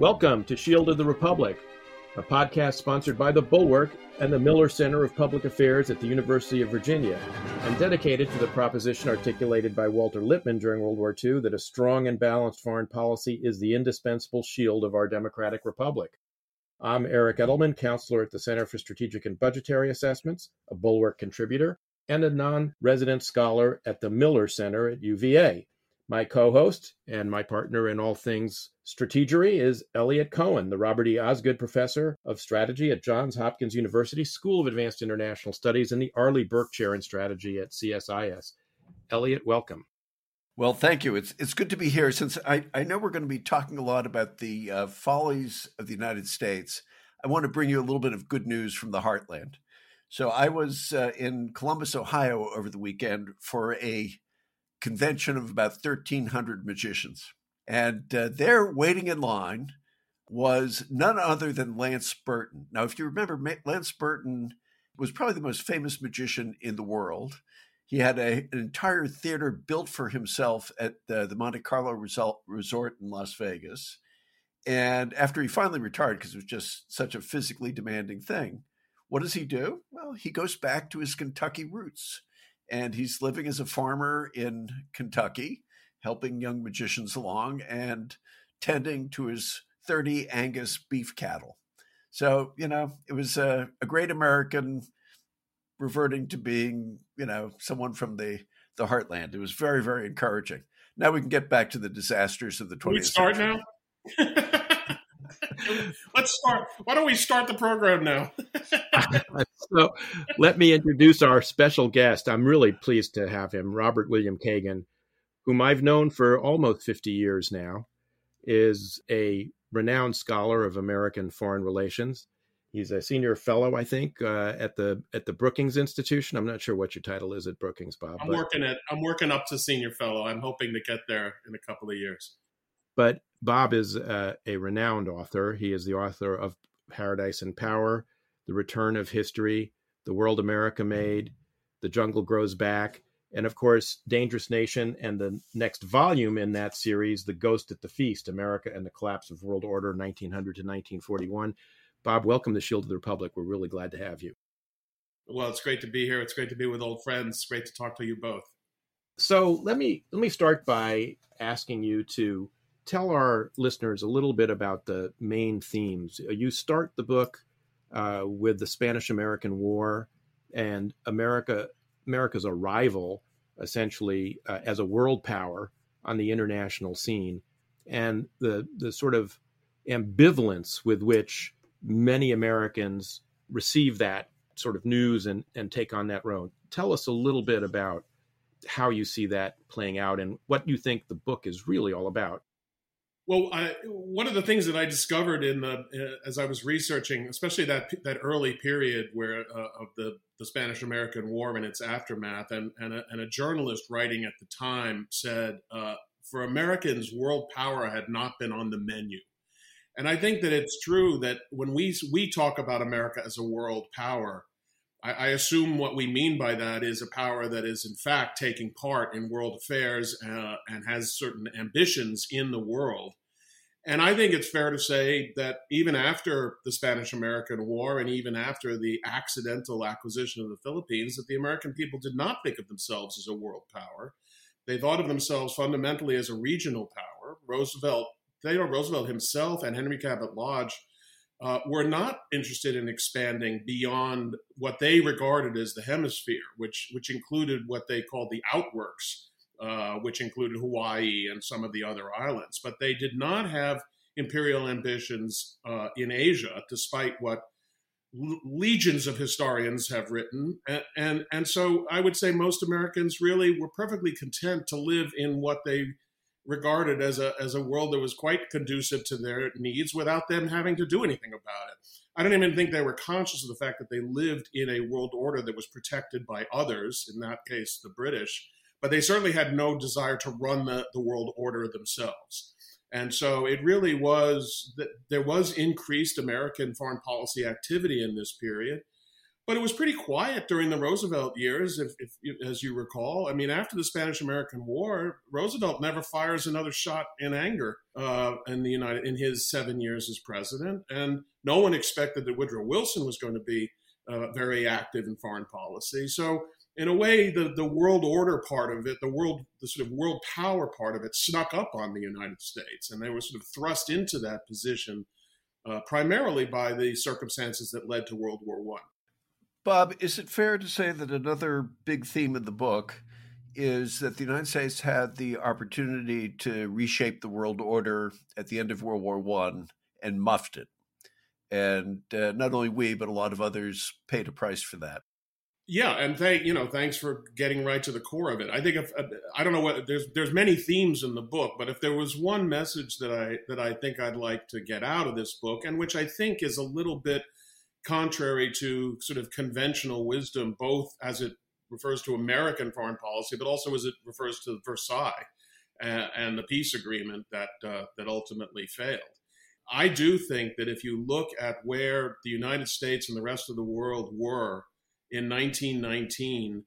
Welcome to Shield of the Republic, a podcast sponsored by the Bulwark and the Miller Center of Public Affairs at the University of Virginia, and dedicated to the proposition articulated by Walter Lippmann during World War II that a strong and balanced foreign policy is the indispensable shield of our democratic republic. I'm Eric Edelman, counselor at the Center for Strategic and Budgetary Assessments, a Bulwark contributor, and a non resident scholar at the Miller Center at UVA. My co host and my partner in all things strategery is Eliot Cohen, the Robert E. Osgood Professor of Strategy at Johns Hopkins University School of Advanced International Studies and the Arleigh Burke Chair in Strategy at CSIS. Eliot, welcome. Well, thank you. It's it's good to be here. Since I, I know we're going to be talking a lot about the uh, follies of the United States, I want to bring you a little bit of good news from the heartland. So I was uh, in Columbus, Ohio, over the weekend for a convention of about 1,300 magicians. And uh, there, waiting in line, was none other than Lance Burton. Now, if you remember, Lance Burton was probably the most famous magician in the world. He had a, an entire theater built for himself at the, the Monte Carlo result, Resort in Las Vegas. And after he finally retired, because it was just such a physically demanding thing, what does he do? Well, he goes back to his Kentucky roots and he's living as a farmer in Kentucky, helping young magicians along and tending to his 30 Angus beef cattle. So, you know, it was a, a great American reverting to being, you know, someone from the, the heartland. It was very, very encouraging. Now we can get back to the disasters of the 20th Can we start century. now? Let's start. Why don't we start the program now? so, let me introduce our special guest. I'm really pleased to have him, Robert William Kagan, whom I've known for almost 50 years now, is a renowned scholar of American foreign relations. He's a senior fellow, I think, uh, at the at the Brookings Institution. I'm not sure what your title is at Brookings, Bob. I'm working at I'm working up to senior fellow. I'm hoping to get there in a couple of years. But Bob is uh, a renowned author. He is the author of Paradise and Power, The Return of History, The World America Made, The Jungle Grows Back, and of course, Dangerous Nation, and the next volume in that series, The Ghost at the Feast America and the Collapse of World Order, 1900 to 1941. Bob, welcome to the Shield of the Republic. We're really glad to have you. Well, it's great to be here. It's great to be with old friends. It's great to talk to you both. So let me let me start by asking you to tell our listeners a little bit about the main themes. Uh, you start the book uh, with the Spanish American War and America America's arrival essentially uh, as a world power on the international scene and the the sort of ambivalence with which many Americans receive that sort of news and, and take on that road. Tell us a little bit about how you see that playing out and what you think the book is really all about. Well, I, one of the things that I discovered in the uh, as I was researching, especially that that early period where uh, of the the Spanish American War and its aftermath, and and a, and a journalist writing at the time said, uh, for Americans, world power had not been on the menu, and I think that it's true that when we we talk about America as a world power, I, I assume what we mean by that is a power that is in fact taking part in world affairs uh, and has certain ambitions in the world. And I think it's fair to say that even after the Spanish American War and even after the accidental acquisition of the Philippines, that the American people did not think of themselves as a world power. They thought of themselves fundamentally as a regional power. Roosevelt, Theodore Roosevelt himself and Henry Cabot Lodge uh, were not interested in expanding beyond what they regarded as the hemisphere, which which included what they called the outworks, uh, which included Hawaii and some of the other islands. But they did not have imperial ambitions uh, in Asia, despite what legions of historians have written and, and and so i would say most americans really were perfectly content to live in what they regarded as a as a world that was quite conducive to their needs without them having to do anything about it. I don't even think they were conscious of the fact that they lived in a world order that was protected by others, in that case the British, but they certainly had no desire to run the, the world order themselves. And so it really was that there was increased American foreign policy activity in this period. But it was pretty quiet during the Roosevelt years, if, if, as you recall. I mean, after the Spanish-American War, Roosevelt never fires another shot in anger uh, in the United in his seven years as president, and no one expected that Woodrow Wilson was going to be uh, very active in foreign policy. So, in a way, the the world order part of it, the world the sort of world power part of it, snuck up on the United States, and they were sort of thrust into that position. Uh, primarily by the circumstances that led to World War One. Bob, is it fair to say that another big theme of the book is that the United States had the opportunity to reshape the world order at the end of World War One and muffed it, and uh, not only we but a lot of others paid a price for that. Yeah, and thank you know thanks for getting right to the core of it. I think if uh, I don't know what there's there's many themes in the book, but if there was one message that I that I think I'd like to get out of this book, and which I think is a little bit contrary to sort of conventional wisdom, both as it refers to American foreign policy, but also as it refers to Versailles and, and the peace agreement that uh, that ultimately failed. I do think that if you look at where the United States and the rest of the world were in 1919,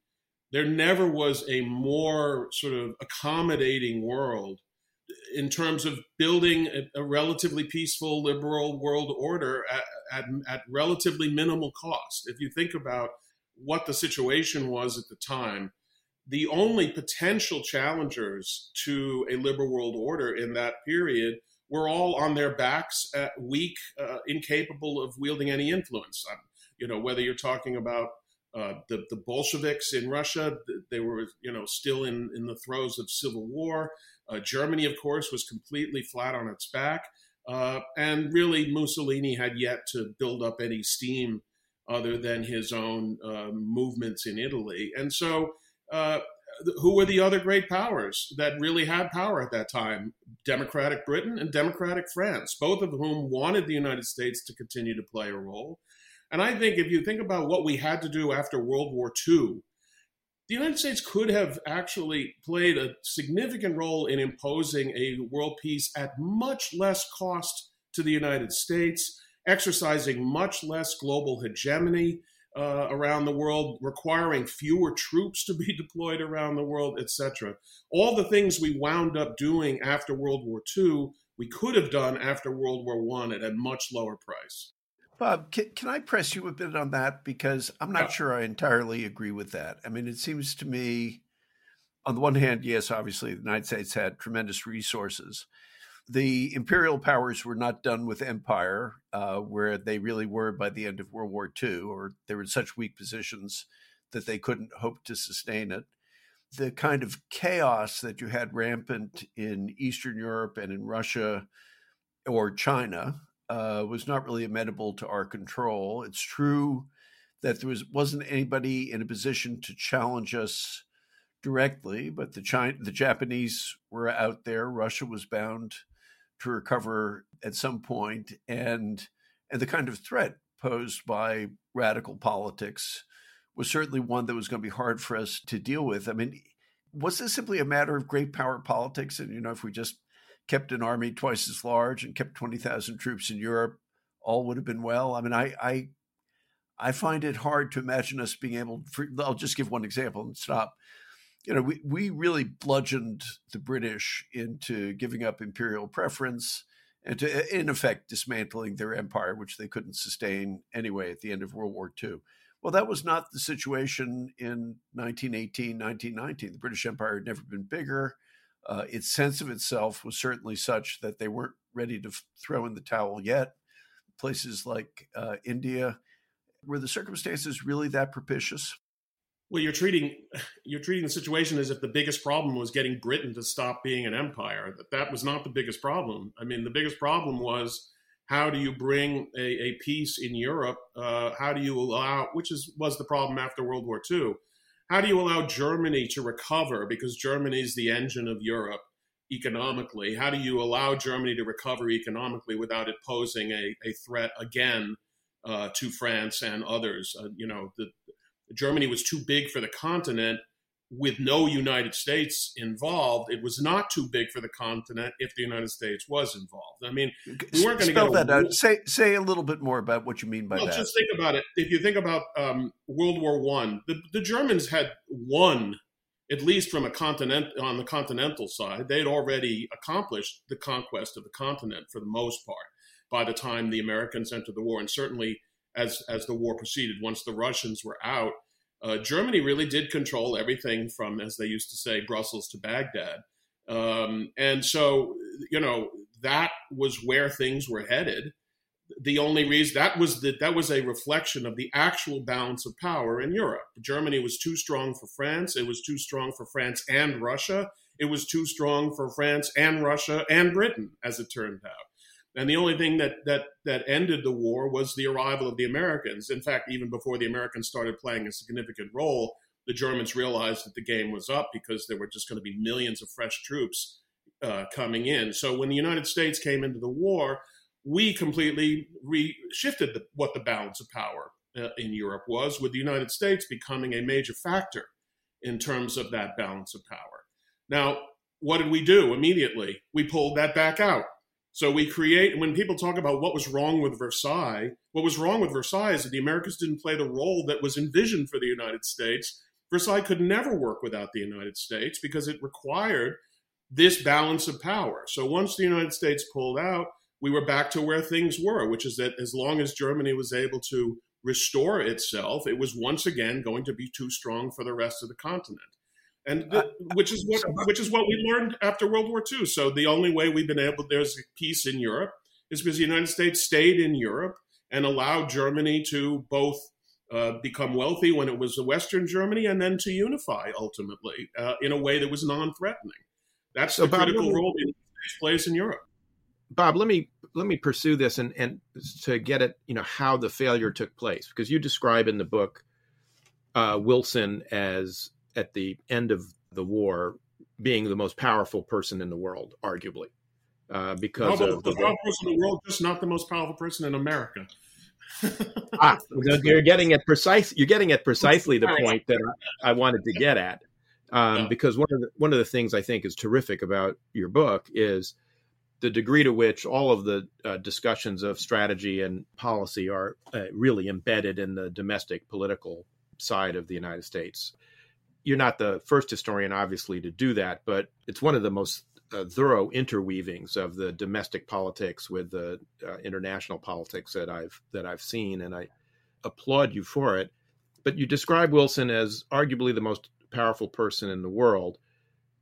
there never was a more sort of accommodating world in terms of building a, a, relatively peaceful liberal world order at, at, at, relatively minimal cost. If you think about what the situation was at the time, the only potential challengers to a liberal world order in that period were all on their backs, uh, weak, uh, incapable of wielding any influence. Um, you know, whether you're talking about uh, the, the Bolsheviks in Russia, they were, you know, still in, in the throes of civil war. Uh, Germany, of course, was completely flat on its back. Uh, and really, Mussolini had yet to build up any steam other than his own uh, movements in Italy. And so, uh, who were the other great powers that really had power at that time? Democratic Britain and Democratic France, both of whom wanted the United States to continue to play a role. And I think if you think about what we had to do after World War II the United States could have actually played a significant role in imposing a world peace at much less cost to the United States, exercising much less global hegemony uh, around the world, requiring fewer troops to be deployed around the world, etc. All the things we wound up doing after World War II, we could have done after World War I at a much lower price. Bob, can, can, I press you a bit on that? Because I'm not yeah. sure I entirely agree with that. I mean, it seems to me, on the one hand, yes, obviously the United States had tremendous resources. The imperial powers were not done with empire, uh, where they really were by the end of World War II, or they were in such weak positions that they couldn't hope to sustain it. The kind of chaos that you had rampant in Eastern Europe and in Russia or China, uh, was not really amenable to our control. It's true that there was wasn't anybody in a position to challenge us directly, but the China, the Japanese were out there. Russia was bound to recover at some point, and and the kind of threat posed by radical politics was certainly one that was going to be hard for us to deal with. I mean, was this simply a matter of great power politics? And you know, if we just kept an army twice as large and kept 20,000 troops in Europe, all would have been well. I mean, I, I, I find it hard to imagine us being able. For, I'll just give one example and stop. You know, we we really bludgeoned the British into giving up imperial preference and to, in effect, dismantling their empire, which they couldn't sustain anyway at the end of World War II. Well, that was not the situation in 1918, 1919. The British Empire had never been bigger. Uh, its sense of itself was certainly such that they weren't ready to f- throw in the towel yet. Places like uh, India, were the circumstances really that propitious? Well, you're treating you're treating the situation as if the biggest problem was getting Britain to stop being an empire. That that was not the biggest problem. I mean, the biggest problem was how do you bring a, a peace in Europe? Uh, how do you allow, which is was the problem after World War II how do you allow Germany to recover? Because Germany is the engine of Europe economically. How do you allow Germany to recover economically without it posing a, a threat again uh, to France and others? Uh, you know, the, Germany was too big for the continent. With no United States involved, it was not too big for the continent if the United States was involved. I mean, we weren't going to spell that out. Say say a little bit more about what you mean by well, that. Just think about it. If you think about um, World War One, the, the Germans had won at least from a continent on the continental side. They had already accomplished the conquest of the continent for the most part by the time the Americans entered the war, and certainly as as the war proceeded, once the Russians were out uh, Germany really did control everything from, as they used to say, Brussels to Baghdad. Um, and so, you know, that was where things were headed. The only reason that was that that was a reflection of the actual balance of power in Europe. Germany was too strong for France. It was too strong for France and Russia. It was too strong for France and Russia and Britain, as it turned out. And the only thing that that that ended the war was the arrival of the Americans. In fact, even before the Americans started playing a significant role, the Germans realized that the game was up because there were just going to be millions of fresh troops uh, coming in. So when the United States came into the war, we completely re-shifted the, what the balance of power uh, in Europe was, with the United States becoming a major factor in terms of that balance of power. Now, what did we do immediately? We pulled that back out so we create, when people talk about what was wrong with Versailles, what was wrong with Versailles is that the Americans didn't play the role that was envisioned for the United States. Versailles could never work without the United States because it required this balance of power. So once the United States pulled out, we were back to where things were, which is that as long as Germany was able to restore itself, it was once again going to be too strong for the rest of the continent and the, which is what which is what we learned after World War II. So the only way we've been able there's peace in Europe is because the United States stayed in Europe and allowed Germany to both uh, become wealthy when it was the Western Germany and then to unify ultimately uh, in a way that was non-threatening. That's so the Bob, critical me, role the United States plays in Europe. Bob, let me let me pursue this and and to get at you know how the failure took place because you describe in the book uh, Wilson as at the end of the war being the most powerful person in the world, arguably, uh, because of the, the powerful person in the world, just not the most powerful person in America. ah, you're getting at precise. You're getting at precisely the point that I, I wanted to get at, um, yeah. because one of the one of the things I think is terrific about your book is the degree to which all of the uh, discussions of strategy and policy are uh, really embedded in the domestic political side of the United States you're not the first historian, obviously, to do that, but it's one of the most uh, thorough interweavings of the domestic politics with the uh, international politics that I've that I've seen, and I applaud you for it. But you describe Wilson as arguably the most powerful person in the world,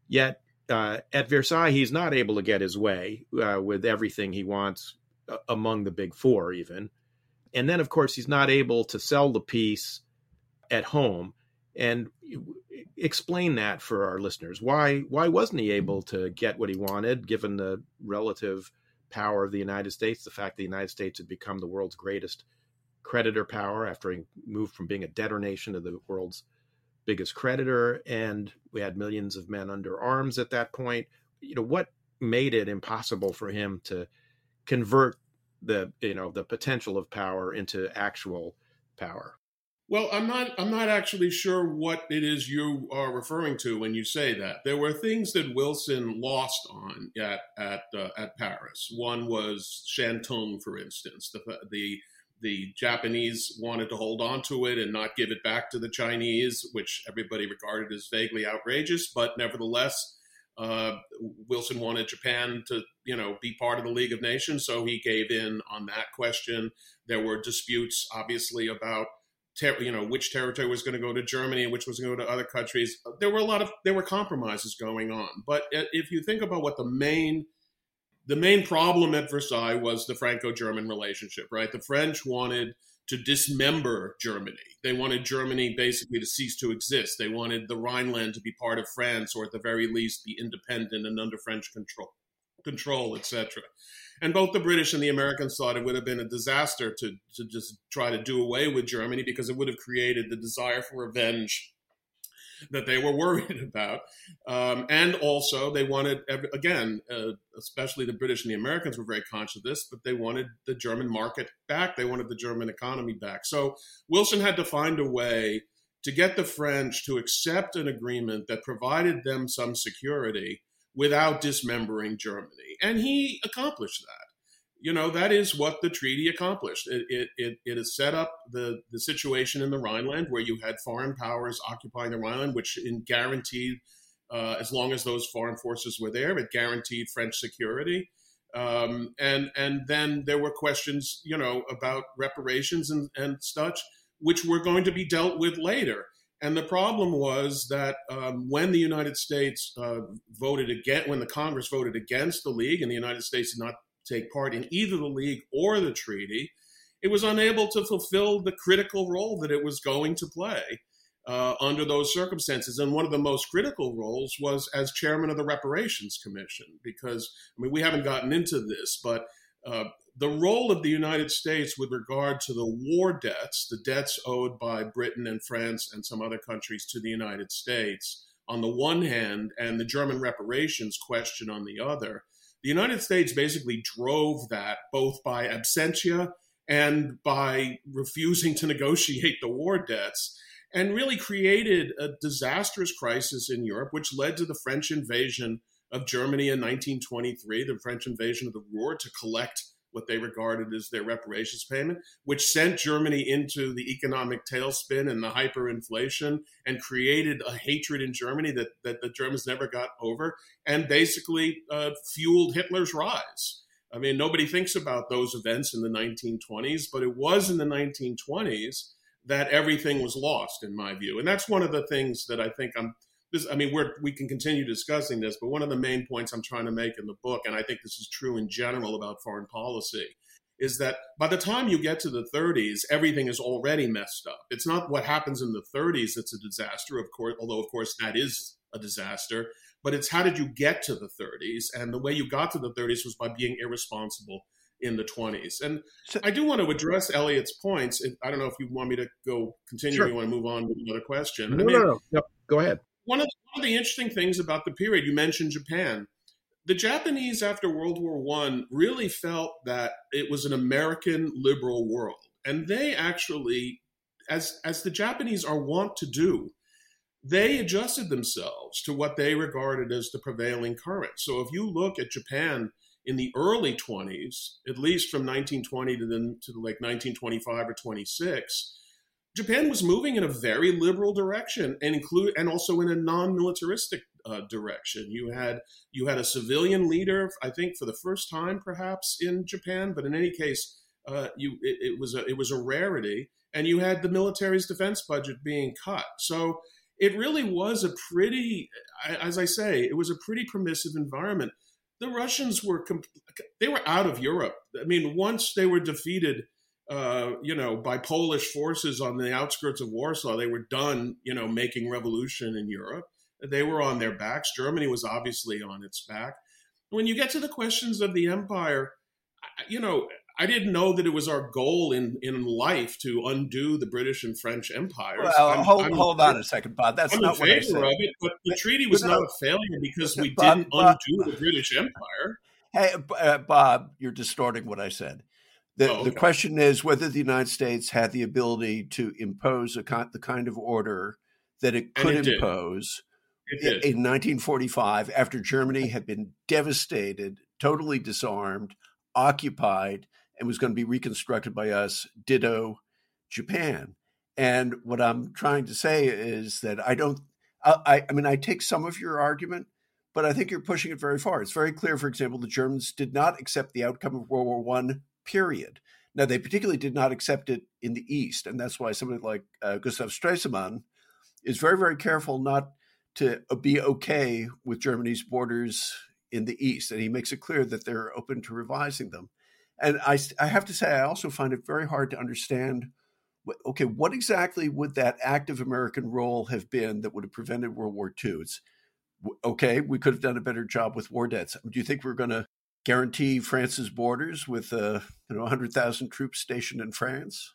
yet uh, at Versailles he's not able to get his way uh, with everything he wants uh, among the big four, even. And then, of course, he's not able to sell the peace at home and explain that for our listeners. Why why wasn't he able to get what he wanted, given the relative power of the United States, the fact that the United States had become the world's greatest creditor power after he moved from being a debtor nation to the world's biggest creditor, and we had millions of men under arms at that point. You know what made it impossible for him to convert the you know the potential of power into actual power well, I'm not. I'm not actually sure what it is you are referring to when you say that. There were things that Wilson lost on at at uh, at Paris. One was Shantung, for instance. The the the Japanese wanted to hold on to it and not give it back to the Chinese, which everybody regarded as vaguely outrageous. But nevertheless, uh, Wilson wanted Japan to, you know, be part of the League of Nations, so he gave in on that question. There were disputes, obviously, about ter- you know which territory was going to go to Germany and which was going to go to other countries. Uh, there were a lot of there were compromises going on. But uh, if you think about what the main the main problem at Versailles was the Franco-German relationship, right? The French wanted to dismember Germany. They wanted Germany basically to cease to exist. They wanted the Rhineland to be part of France, or at the very least, be independent and under French control, control, etc. And both the British and the Americans thought it would have been a disaster to, to just try to do away with Germany because it would have created the desire for revenge that they were worried about. Um, and also, they wanted, again, uh, especially the British and the Americans were very conscious of this, but they wanted the German market back. They wanted the German economy back. So Wilson had to find a way to get the French to accept an agreement that provided them some security without dismembering Germany. And he accomplished that. You know, that is what the treaty accomplished. It, it, it, it has set up the, the situation in the Rhineland where you had foreign powers occupying the Rhineland, which in guaranteed, uh, as long as those foreign forces were there, it guaranteed French security. Um, and and then there were questions, you know, about reparations and, and such, which were going to be dealt with later. And the problem was that um, when the United States uh, voted against, when the Congress voted against the League, and the United States did not take part in either the League or the treaty, it was unable to fulfill the critical role that it was going to play uh, under those circumstances. And one of the most critical roles was as chairman of the Reparations Commission, because I mean, we haven't gotten into this, but uh, the role of the United States with regard to the war debts, the debts owed by Britain and France and some other countries to the United States, on the one hand, and the German reparations question on the other, the United States basically drove that both by absentia and by refusing to negotiate the war debts and really created a disastrous crisis in Europe, which led to the French invasion of Germany in 1923, the French invasion of the Ruhr to collect what they regarded as their reparations payment, which sent Germany into the economic tailspin and the hyperinflation and created a hatred in Germany that, that the Germans never got over and basically uh, fueled Hitler's rise. I mean, nobody thinks about those events in the 1920s, but it was in the 1920s that everything was lost, in my view. And that's one of the things that I think I'm. This, I mean, we're, we can continue discussing this, but one of the main points I'm trying to make in the book, and I think this is true in general about foreign policy, is that by the time you get to the 30s, everything is already messed up. It's not what happens in the 30s that's a disaster, of course, although, of course, that is a disaster, but it's how did you get to the 30s? And the way you got to the 30s was by being irresponsible in the 20s. And so, I do want to address Eliot's points. I don't know if you want me to go continue sure. or you want to move on with another question. No, I mean, no, no, no. Go ahead. One of, the, one of the interesting things about the period, you mentioned Japan. The Japanese after World War One really felt that it was an American liberal world. And they actually, as, as the Japanese are wont to do, they adjusted themselves to what they regarded as the prevailing current. So if you look at Japan in the early 20s, at least from 1920 to then to like 1925 or 26, Japan was moving in a very liberal direction and include and also in a non-militaristic uh, direction. You had you had a civilian leader, I think, for the first time perhaps in Japan, but in any case, uh, you it, it was a it was a rarity, and you had the military's defense budget being cut. So it really was a pretty, as I say, it was a pretty permissive environment the Russians were they were out of Europe. I mean, once they were defeated, uh, you know, by Polish forces on the outskirts of Warsaw, they were done, you know, making revolution in Europe. They were on their backs. Germany was obviously on its back. When you get to the questions of the empire, you know, I didn't know that it was our goal in, in life to undo the British and French empires. Well, I'm, hold, I'm, hold on a second, Bob. That's I'm not what I said. Of it, but the treaty was not a failure because we Bob, didn't Bob, undo the British Empire. Hey, uh, Bob, you're distorting what I said. The, oh, okay. the question is whether the United States had the ability to impose a, the kind of order that it could it impose in, in 1945 after Germany had been devastated, totally disarmed, occupied, and was going to be reconstructed by us, ditto Japan. And what I'm trying to say is that I don't, I, I mean, I take some of your argument, but I think you're pushing it very far. It's very clear, for example, the Germans did not accept the outcome of World War One, period. Now, they particularly did not accept it in the East. And that's why somebody like uh, Gustav Stresemann is very, very careful not to be okay with Germany's borders in the East. And he makes it clear that they're open to revising them. And I, I have to say, I also find it very hard to understand. Okay, what exactly would that active American role have been that would have prevented World War II? It's okay. We could have done a better job with war debts. Do you think we're going to guarantee France's borders with uh, you know 100,000 troops stationed in France?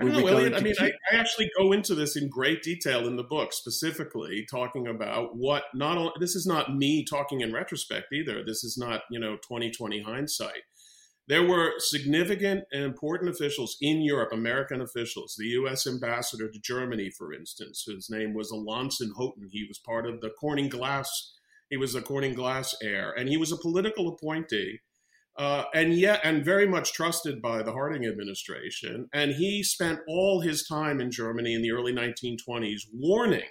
I know, Eliot. I mean, keep... I, I, actually go into this in great detail in the book, specifically talking about what not only this is not me talking in retrospect either. This is not you know 2020 hindsight there were significant and important officials in Europe, American officials, the U.S. ambassador to Germany, for instance, whose name was Alanson Houghton. He was part of the Corning Glass. He was a Corning Glass heir, and he was a political appointee, uh, and yet, and very much trusted by the Harding administration. And he spent all his time in Germany in the early 1920s warning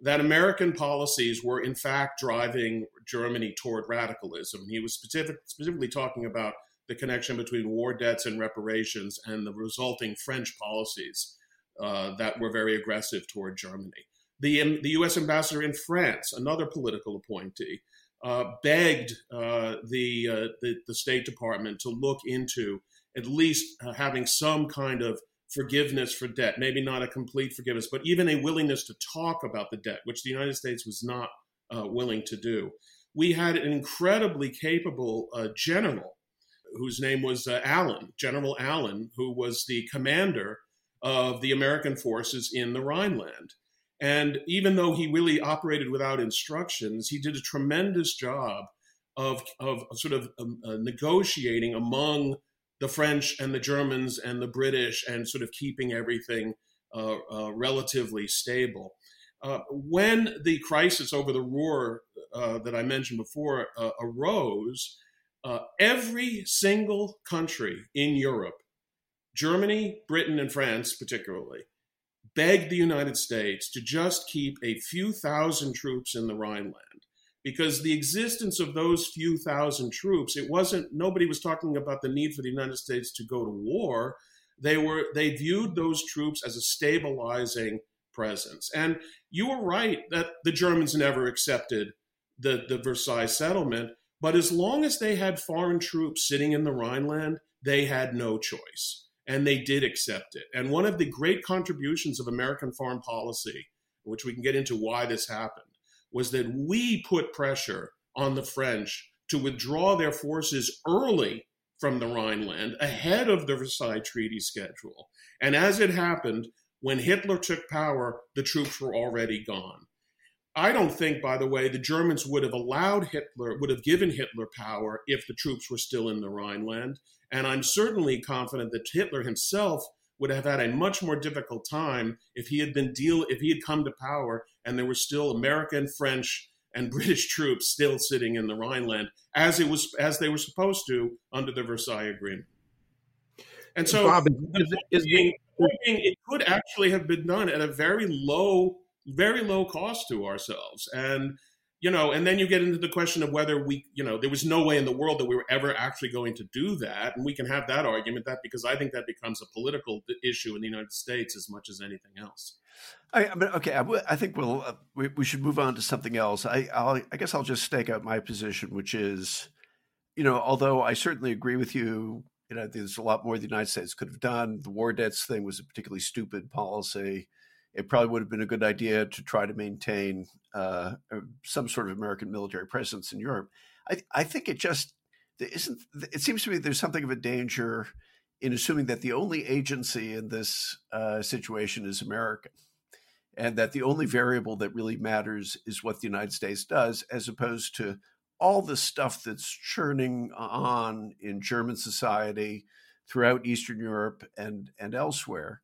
that American policies were in fact driving Germany toward radicalism. He was specific, specifically talking about the connection between war debts and reparations and the resulting French policies uh, that were very aggressive toward Germany. The, um, the U.S. ambassador in France, another political appointee, uh, begged uh, the, uh, the, the State Department to look into at least uh, having some kind of forgiveness for debt, maybe not a complete forgiveness, but even a willingness to talk about the debt, which the United States was not uh, willing to do. We had an incredibly capable general whose name was uh, Allen, General Allen, who was the commander of the American forces in the Rhineland. And even though he really operated without instructions, he did a tremendous job of, of sort of um, uh, negotiating among the French and the Germans and the British and sort of keeping everything uh, uh relatively stable. Uh, when the crisis over the Ruhr uh, that I mentioned before arose, uh, every single country in Europe, Germany, Britain, and France particularly, begged the United States to just keep a few thousand troops in the Rhineland. Because the existence of those few thousand troops, it wasn't, nobody was talking about the need for the United States to go to war. They were, they viewed those troops as a stabilizing presence. And you were right that the Germans never accepted the, the Versailles settlement but as long as they had foreign troops sitting in the Rhineland, they had no choice. And they did accept it. And one of the great contributions of American foreign policy, which we can get into why this happened, was that we put pressure on the French to withdraw their forces early from the Rhineland ahead of the Versailles Treaty schedule. And as it happened, when Hitler took power, the troops were already gone. I don't think, by the way, the Germans would have allowed Hitler, would have given Hitler power if the troops were still in the Rhineland. And I'm certainly confident that Hitler himself would have had a much more difficult time if he had been deal if he had come to power and there were still American, French, and British troops still sitting in the Rhineland as it was as they were supposed to under the Versailles Agreement. And so Bob, is, is, is, it could actually have been done at a very low very low cost to ourselves. And, you know, and then you get into the question of whether we, you know, there was no way in the world that we were ever actually going to do that. And we can have that argument that because I think that becomes a political issue in the United States as much as anything else. I, I mean, okay, I, I, think we'll uh, we, we, should move on to something else. I I'll, I guess I'll just stake out my position, which is, you know, although I certainly agree with you, you know, there's a lot more the United States could have done. The war debts thing was a particularly stupid policy it probably would have been a good idea to try to maintain uh, some sort of American military presence in Europe. I, I think it just isn't. It seems to me there's something of a danger in assuming that the only agency in this uh, situation is American, and that the only variable that really matters is what the United States does, as opposed to all the stuff that's churning on in German society, throughout Eastern Europe, and and elsewhere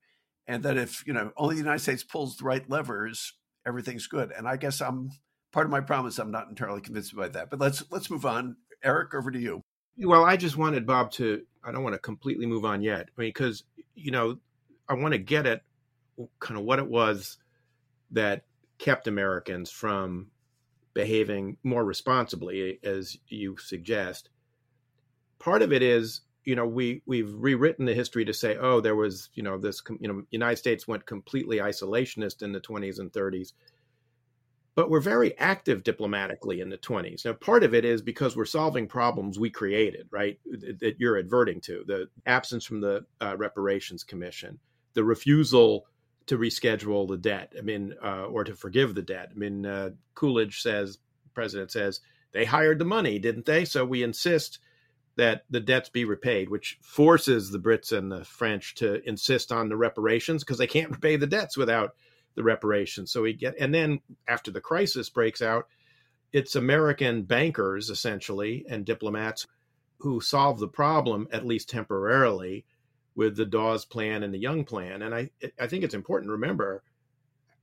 and that if you know only the United States pulls the right levers, everything's good. And I guess I'm part of my problem is I'm not entirely convinced by that. But let's let's move on. Eric, over to you. Well, I just wanted Bob to. I don't want to completely move on yet. I mean, because you know, I want to get at kind of what it was that kept Americans from behaving more responsibly, eh, as you suggest. Part of it is you know we we've rewritten the history to say oh there was you know this you know united states went completely isolationist in the 20s and 30s but we're very active diplomatically in the 20s now part of it is because we're solving problems we created right that you're adverting to the absence from the uh, reparations commission the refusal to reschedule the debt i mean uh, or to forgive the debt. I mean uh, coolidge says president says they hired the money didn't they? So we insist that the debts be repaid, which forces the Brits and the French to insist on the reparations because they can't repay the debts without the reparations. So we get, and then after the crisis breaks out, it's American bankers essentially and diplomats who solve the problem at least temporarily with the Dawes plan and the Young plan. And I I think it's important to remember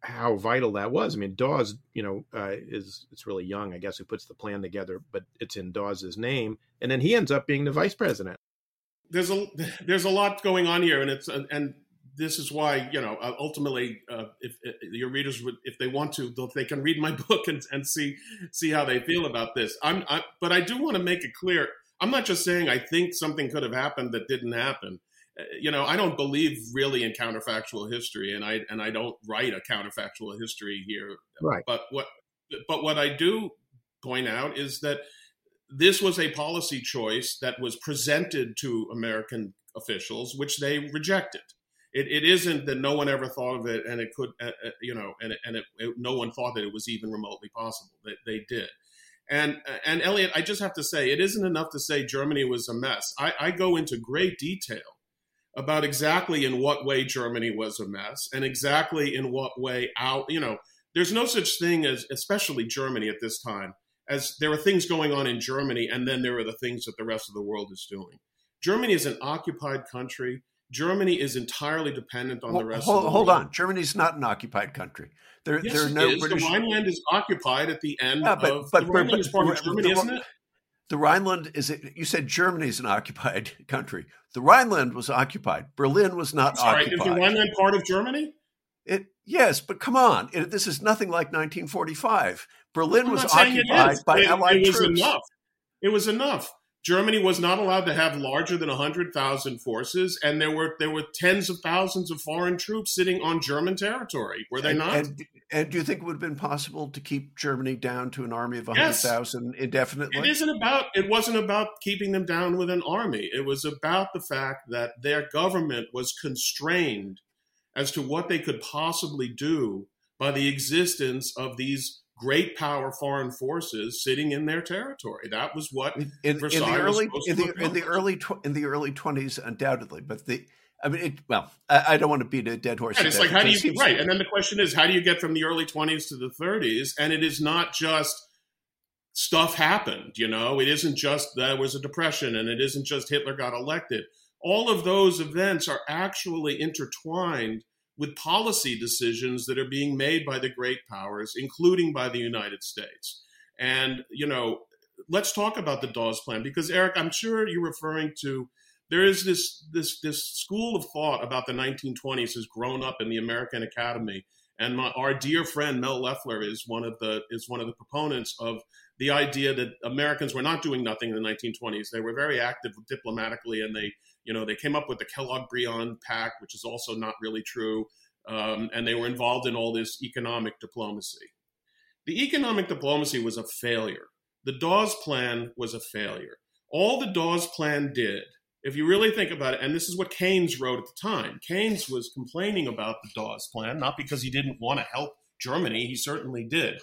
how vital that was. I mean, Dawes, you know, uh, is it's really young, I guess, who puts the plan together, but it's in Dawes's name, and then he ends up being the vice president. There's a there's a lot going on here, and it's and this is why you know uh, ultimately uh, if, if, your readers would if they want to they can read my book and, and see see how they feel about this i'm I, but i do want to make it clear i'm not just saying i think something could have happened that didn't happen uh, you know i don't believe really in counterfactual history and i and i don't write a counterfactual history here right but what but what i do point out is that this was a policy choice that was presented to american officials which they rejected it, it isn't that no one ever thought of it and it could, uh, uh, you know, and, and it, it, no one thought that it was even remotely possible. They, they did. And, and Eliot, I just have to say, it isn't enough to say Germany was a mess. I, I go into great detail about exactly in what way Germany was a mess and exactly in what way out, you know, there's no such thing as, especially Germany at this time, as there are things going on in Germany and then there are the things that the rest of the world is doing. Germany is an occupied country. Germany is entirely dependent on the rest hold, of the hold world. on. Germany's not an occupied country. There, yes, there are no is. British. The Rhineland is occupied at the end Yeah, but- of but- the but- Rhineland but- is part of Germany, the- isn't it? The Rhineland is it? You said Germany is an occupied country. The Rhineland was occupied. Berlin was not Sorry, is the. Rhineland part of Germany? It, yes, but come on. It, this is nothing like 1945. Berlin I'm was not saying it occupied by it, Allied it was troops. enough. It was enough. Germany was not allowed to have larger than 100,000 forces, and there were there were tens of thousands of foreign troops sitting on German territory. Were they and, not? And, and do you think it would have been possible to keep Germany down to an army of Yes. 100,000 indefinitely? It isn't about. It wasn't about keeping them down with an army. It was about the fact that their government was constrained as to what they could possibly do by the existence of these great power foreign forces sitting in their territory. That was what. in, in, the early in the, in the early tw- in the early 20s undoubtedly but the i mean it, well I, I don't want to beat a dead horse And it's like, how do you right? And then the question is, how do you get from the early twenties to the thirties? And it is not just stuff happened. You know, it isn't just there was a depression, and it isn't just Hitler got elected. All of those events are actually intertwined with policy decisions that are being made by the great powers, including by the United States. And you know, let's talk about the Dawes Plan because Eric, I'm sure you're referring to there is this this this school of thought about the 1920s has grown up in the American Academy, and my, our dear friend Mel Leffler is one of the is one of the proponents of the idea that Americans were not doing nothing in the 1920s. They were very active diplomatically, and they you know they came up with the Kellogg-Briand Pact, which is also not really true, um, and they were involved in all this economic diplomacy. The economic diplomacy was a failure. The Dawes Plan was a failure. All the Dawes Plan did if you really think about it, and this is what Keynes wrote at the time, Keynes was complaining about the Dawes Plan, not because he didn't want to help Germany, he certainly did.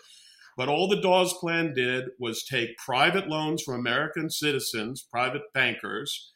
But all the Dawes Plan did was take private loans from American citizens, private bankers,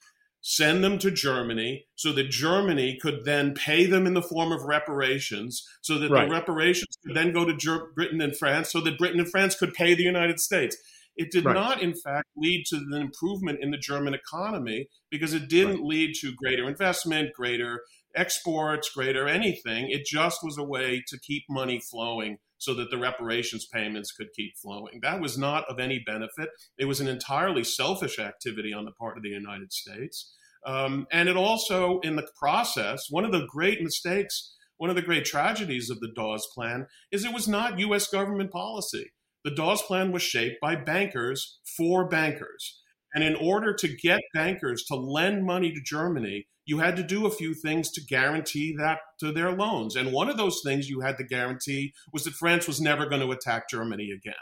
send them to Germany so that Germany could then pay them in the form of reparations, so that Right. the reparations could then go to Ger- Britain and France, so that Britain and France could pay the United States. It did Right. not, in fact, lead to an improvement in the German economy because it didn't lead to greater investment, greater exports, greater anything. It just was a way to keep money flowing so that the reparations payments could keep flowing. That was not of any benefit. It was an entirely selfish activity on the part of the United States. Um, and it also, in the process, one of the great mistakes, one of the great tragedies of the Dawes Plan is it was not U.S. government policy. The Dawes Plan was shaped by bankers for bankers. And in order to get bankers to lend money to Germany, you had to do a few things to guarantee that to their loans. And one of those things you had to guarantee was that France was never going to attack Germany again.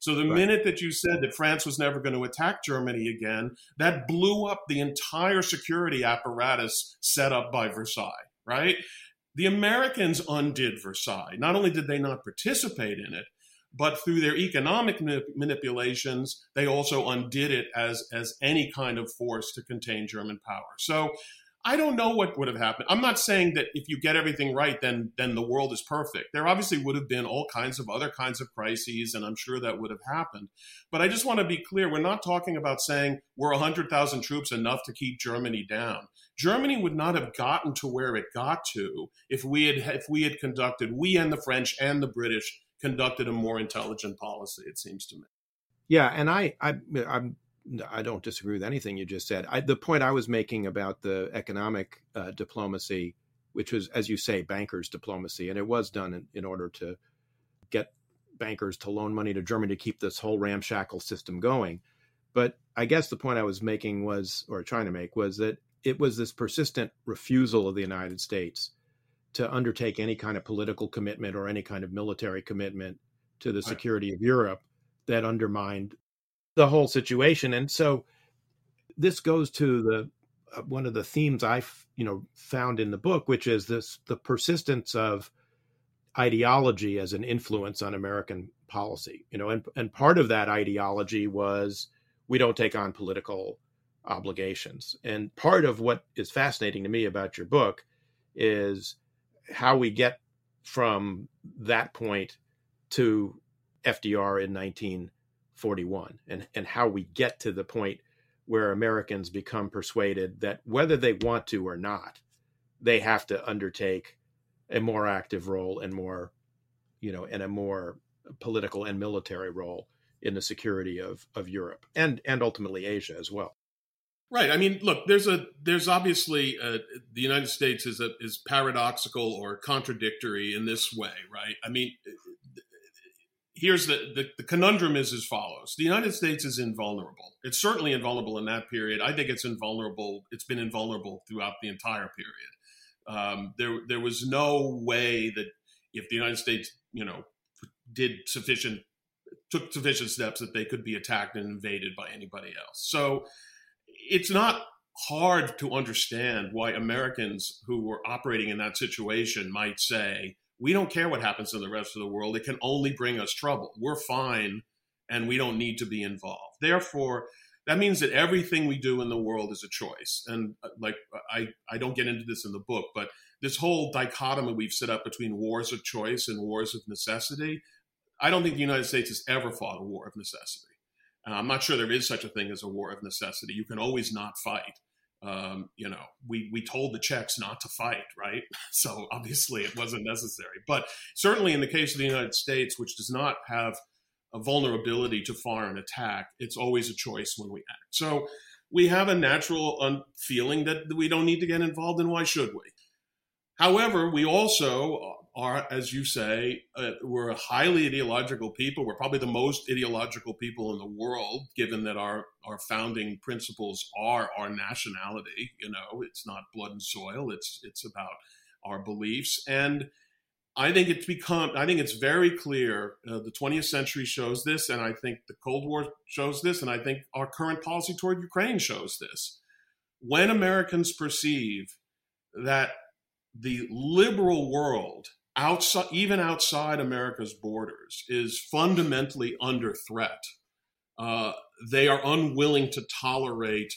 So the Right. minute that you said that France was never going to attack Germany again, that blew up the entire security apparatus set up by Versailles, right? The Americans undid Versailles. Not only did they not participate in it, but through their economic manip- manipulations, they also undid it as, as any kind of force to contain German power. So I don't know what would have happened. I'm not saying that if you get everything right, then then the world is perfect. There obviously would have been all kinds of other kinds of crises, and I'm sure that would have happened. But I just want to be clear: we're not talking about saying we're 100,000 troops enough to keep Germany down. Germany would not have gotten to where it got to if we had if we had conducted we and the French and the British conducted a more intelligent policy. It seems to me. Yeah, and I I I'm I don't disagree with anything you just said. I, the point I was making about the economic uh, diplomacy, which was, as you say, bankers' diplomacy, and it was done in, in, order to get bankers to loan money to Germany to keep this whole ramshackle system going. But I guess the point I was making was, or trying to make, was that it was this persistent refusal of the United States to undertake any kind of political commitment or any kind of military commitment to the security of Europe that undermined the whole situation. And so this goes to the uh, one of the themes I you know found in the book, which is this the persistence of ideology as an influence on American policy. You know, and and part of that ideology was we don't take on political obligations. And part of what is fascinating to me about your book is how we get from that point to FDR in 19 41 and, and how we get to the point where Americans become persuaded that whether they want to or not, they have to undertake a more active role and more, you know, and a more political and military role in the security of, of Europe and and ultimately Asia as well. Right. I mean, look, there's a there's obviously a, the United States is a, is paradoxical or contradictory in this way, right? I mean, here's the, the, the conundrum is as follows. The united states is invulnerable. It's certainly invulnerable in that period. I think it's invulnerable it's been invulnerable throughout the entire period. Um, there there was no way that if the united states you know did sufficient took sufficient steps that they could be attacked and invaded by anybody else. So it's not hard to understand why americans who were operating in that situation might say we don't care what happens in the rest of the world. It can only bring us trouble. We're fine and we don't need to be involved. Therefore, that means that everything we do in the world is a choice. And uh, like I, I don't get into this in the book, but this whole dichotomy we've set up between wars of choice and wars of necessity, I don't think the United States has ever fought a war of necessity. I'm not sure there is such a thing as a war of necessity. You can always not fight um, you know, we we told the Czechs not to fight, right? So obviously it wasn't necessary. But certainly in the case of the United States, which does not have a vulnerability to foreign attack, it's always a choice when we act. So we have a natural un- feeling that we don't need to get involved, and why should we? However, we also are, as you say, uh, we're highly ideological people. We're probably the most ideological people in the world, given that our our founding principles are our nationality. You know, it's not blood and soil. It's it's about our beliefs, and I think it's become. I think it's very clear. Uh, the 20th century shows this, and I think the Cold War shows this, and I think our current policy toward Ukraine shows this. When Americans perceive that the liberal world outside, even outside America's borders, is fundamentally under threat. Uh, they are unwilling to tolerate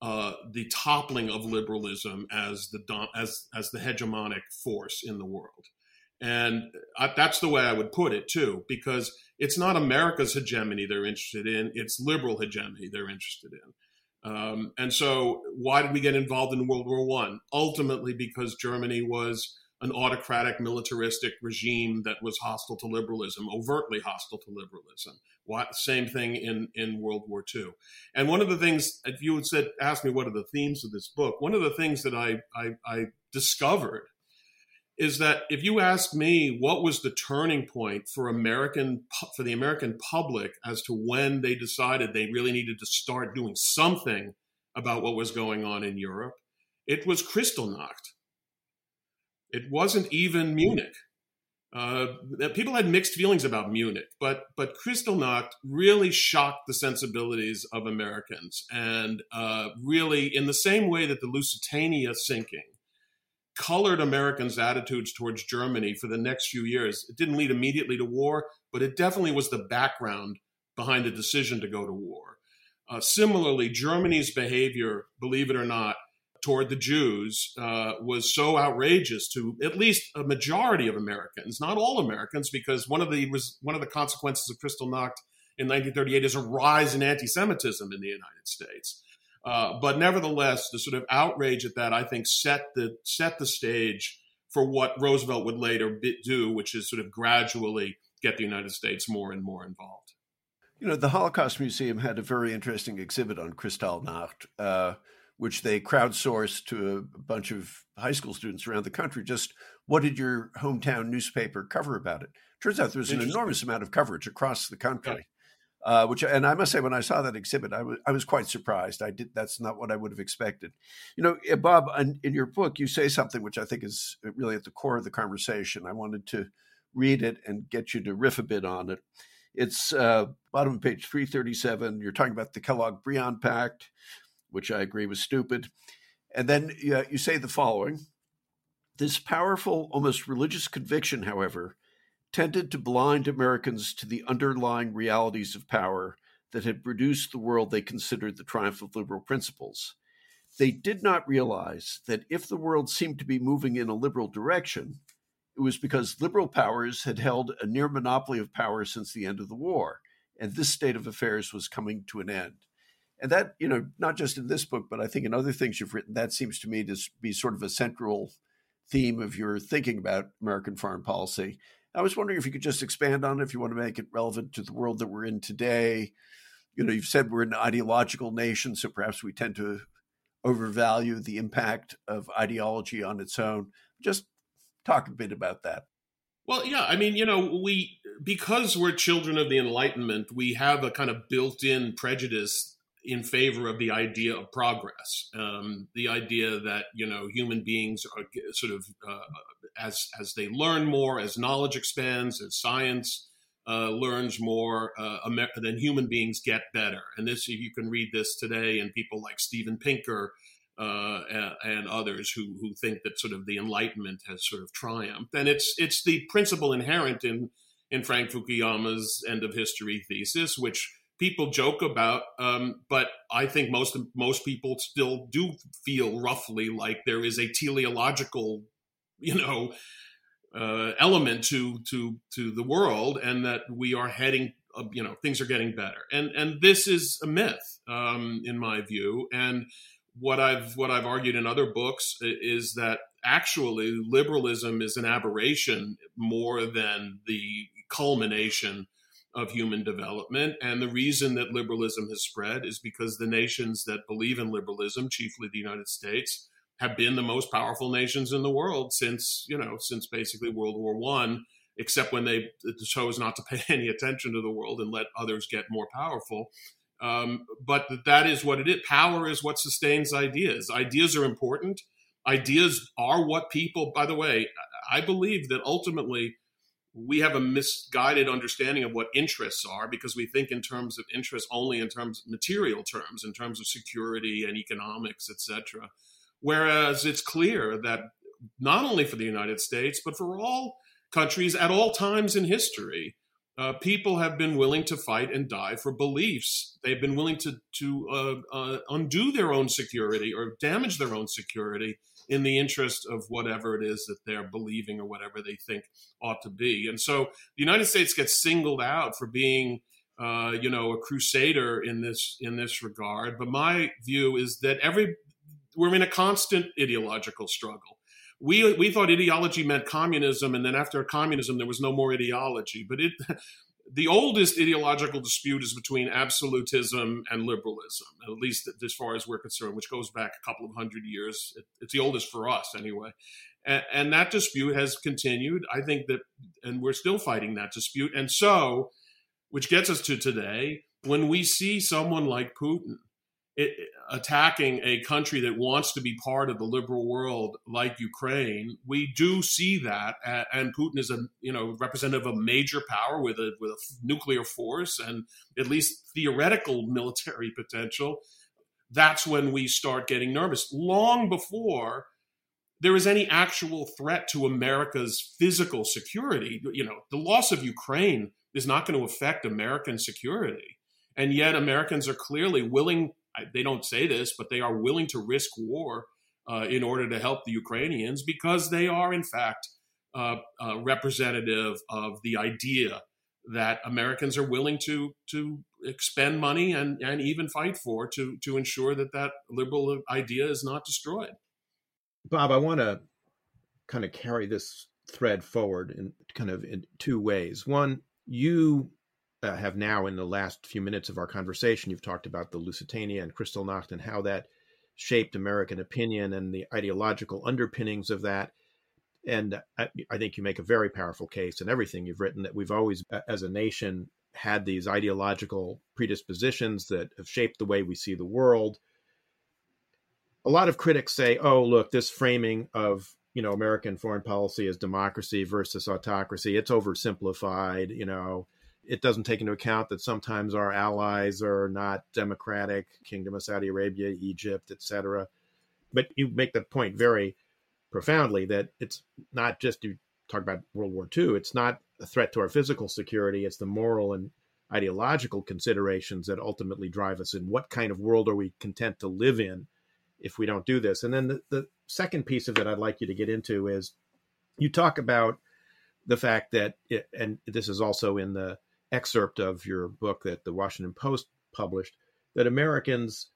uh, the toppling of liberalism as the as as the hegemonic force in the world, and I, that's the way I would put it too, because it's not America's hegemony they're interested in; it's liberal hegemony they're interested in. Um, and so, why did we get involved in World War One? Ultimately, because Germany was an autocratic militaristic regime that was hostile to liberalism, overtly hostile to liberalism. What, same thing in, in World War II. And one of the things, if you had said, asked me what are the themes of this book, one of the things that I, I, I discovered is that if you ask me what was the turning point for American for the American public as to when they decided they really needed to start doing something about what was going on in Europe, it was Kristallnacht it wasn't even Munich. Uh, people had mixed feelings about Munich, but but Kristallnacht really shocked the sensibilities of Americans, and uh, really, in the same way that the Lusitania sinking colored Americans' attitudes towards Germany for the next few years. It didn't lead immediately to war, but it definitely was the background behind the decision to go to war. Uh, similarly, Germany's behavior, believe it or not, toward the Jews uh, was so outrageous to at least a majority of Americans, not all Americans, because one of the was one of the consequences of Kristallnacht in 1938 is a rise in anti-Semitism in the United States. Uh, but nevertheless, the sort of outrage at that, I think, set the set the stage for what Roosevelt would later do, which is sort of gradually get the United States more and more involved. You know, the Holocaust Museum had a very interesting exhibit on Kristallnacht. Uh, which they crowdsourced to a bunch of high school students around the country. Just what did your hometown newspaper cover about it? Turns out there was an enormous amount of coverage across the country. Uh, which and I must say, when I saw that exhibit, I was I was quite surprised. I did that's not what I would have expected. You know, eh, Bob, in, in your book, you say something which I think is really at the core of the conversation. I wanted to read it and get you to riff a bit on it. It's uh, bottom of page three thirty seven. You're talking about the Kellogg Briand Pact which I agree was stupid. And then uh, you say the following This powerful, almost religious conviction, however, tended to blind Americans to the underlying realities of power that had produced the world they considered the triumph of liberal principles. They did not realize that if the world seemed to be moving in a liberal direction, it was because liberal powers had held a near monopoly of power since the end of the war, and this state of affairs was coming to an end and that you know not just in this book but i think in other things you've written that seems to me to be sort of a central theme of your thinking about american foreign policy. I was wondering if you could just expand on it if you want to make it relevant to the world that we're in today. You know you've said we're an ideological nation so perhaps we tend to overvalue the impact of ideology on its own. Just talk a bit about that. Well, yeah, I mean, you know, we because we're children of the Enlightenment, we have a kind of built-in prejudice in favor of the idea of progress, um, the idea that you know human beings are sort of uh, as as they learn more, as knowledge expands, as science uh, learns more, uh, Amer- then human beings get better. And this you can read this today in people like Steven Pinker. Uh, and, and, others who who think that sort of the Enlightenment has sort of triumphed, and it's it's the principle inherent in in Frank Fukuyama's end of history thesis, which people joke about, um, but I think most most people still do feel roughly like there is a teleological, you know, uh, element to to to the world, and that we are heading, uh, you know, things are getting better, and and this is a myth, um, in my view, and what I've what I've argued in other books is that actually liberalism is an aberration more than the culmination of human development. And the reason that liberalism has spread is because the nations that believe in liberalism, chiefly the United States, have been the most powerful nations in the world since, you know, since basically World War One, except when they chose not to pay any attention to the world and let others get more powerful. Um, but that is what it is. Power is what sustains ideas. Ideas are important. Ideas are what people, by the way, I believe that ultimately we have a misguided understanding of what interests are because we think in terms of interest only in terms of material terms in terms of security and economics etc whereas it's clear that not only for the united states but for all countries at all times in history uh, people have been willing to fight and die for beliefs. They've been willing to to uh, uh, undo their own security or damage their own security in the interest of whatever it is that they're believing or whatever they think ought to be. And so the United States gets singled out for being, uh, you know, a crusader in this in this regard. But my view is that every we're in a constant ideological struggle. We we thought ideology meant communism, and then after communism, there was no more ideology. But it the oldest ideological dispute is between absolutism and liberalism, at least as far as we're concerned, which goes back a couple of hundred years. It's the oldest for us, anyway. And, and, that dispute has continued. I think that, and we're still fighting that dispute. And so, which gets us to today, when we see someone like Putin it, attacking a country that wants to be part of the liberal world like Ukraine, we do see that, and Putin is a you know representative of a major power with a with a nuclear force and at least theoretical military potential. That's when we start getting nervous. Long before there is any actual threat to America's physical security, you know, the loss of Ukraine is not going to affect American security. And yet, Americans are clearly willing they don't say this, but they are willing to risk war uh, in order to help the Ukrainians because they are, in fact, uh, uh, representative of the idea that Americans are willing to to expend money and, and even fight for to to ensure that that liberal idea is not destroyed. Bob, I want to kind of carry this thread forward in kind of in two ways. One, you uh, have now, in the last few minutes of our conversation, you've talked about the Lusitania and Kristallnacht and how that shaped American opinion and the ideological underpinnings of that. And I, I, think you make a very powerful case in everything you've written that we've always, as a nation, had these ideological predispositions that have shaped the way we see the world. A lot of critics say, "Oh, look, this framing of you know American foreign policy as democracy versus autocracy, it's oversimplified." You know, it doesn't take into account that sometimes our allies are not democratic, Kingdom of Saudi Arabia, Egypt, etc. But you make that point very profoundly that it's not just you talk about World War II, it's not a threat to our physical security, it's the moral and ideological considerations that ultimately drive us in what kind of world are we content to live in if we don't do this. And then the, the second piece of it I'd like you to get into is you talk about the fact that, it, and this is also in the excerpt of your book that the Washington Post published that Americans,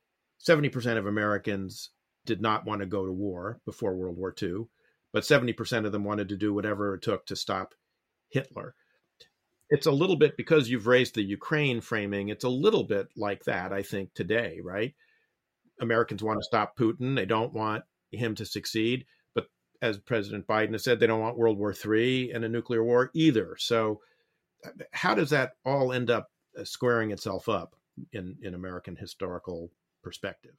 70% of Americans did not want to go to war before World War II, but 70% of them wanted to do whatever it took to stop Hitler. It's a little bit because you've raised the Ukraine framing, it's a little bit like that, I think, today, right? Americans want to stop Putin. They don't want him to succeed. But as President Biden has said, they don't want World War III and a nuclear war either. So how does that all end up uh, squaring itself up in in American historical perspective?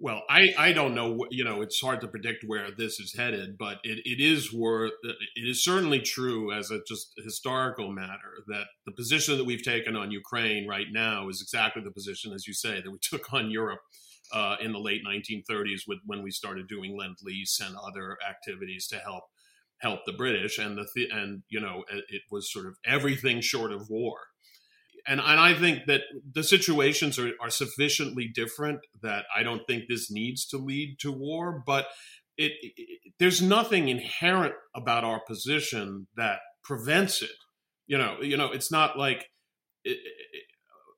Well, I, I don't know. You know, it's hard to predict where this is headed, but it, it is worth. Uh, it is certainly true as a just historical matter that the position that we've taken on Ukraine right now is exactly the position, as you say, that we took on Europe uh, in the late 1930s with when we started doing lend lease and other activities to help help the British, and the th- and you know it was sort of everything short of war. And, and I think that the situations are, are sufficiently different that I don't think this needs to lead to war. But it, it there's nothing inherent about our position that prevents it. You know, you know, it's not like it,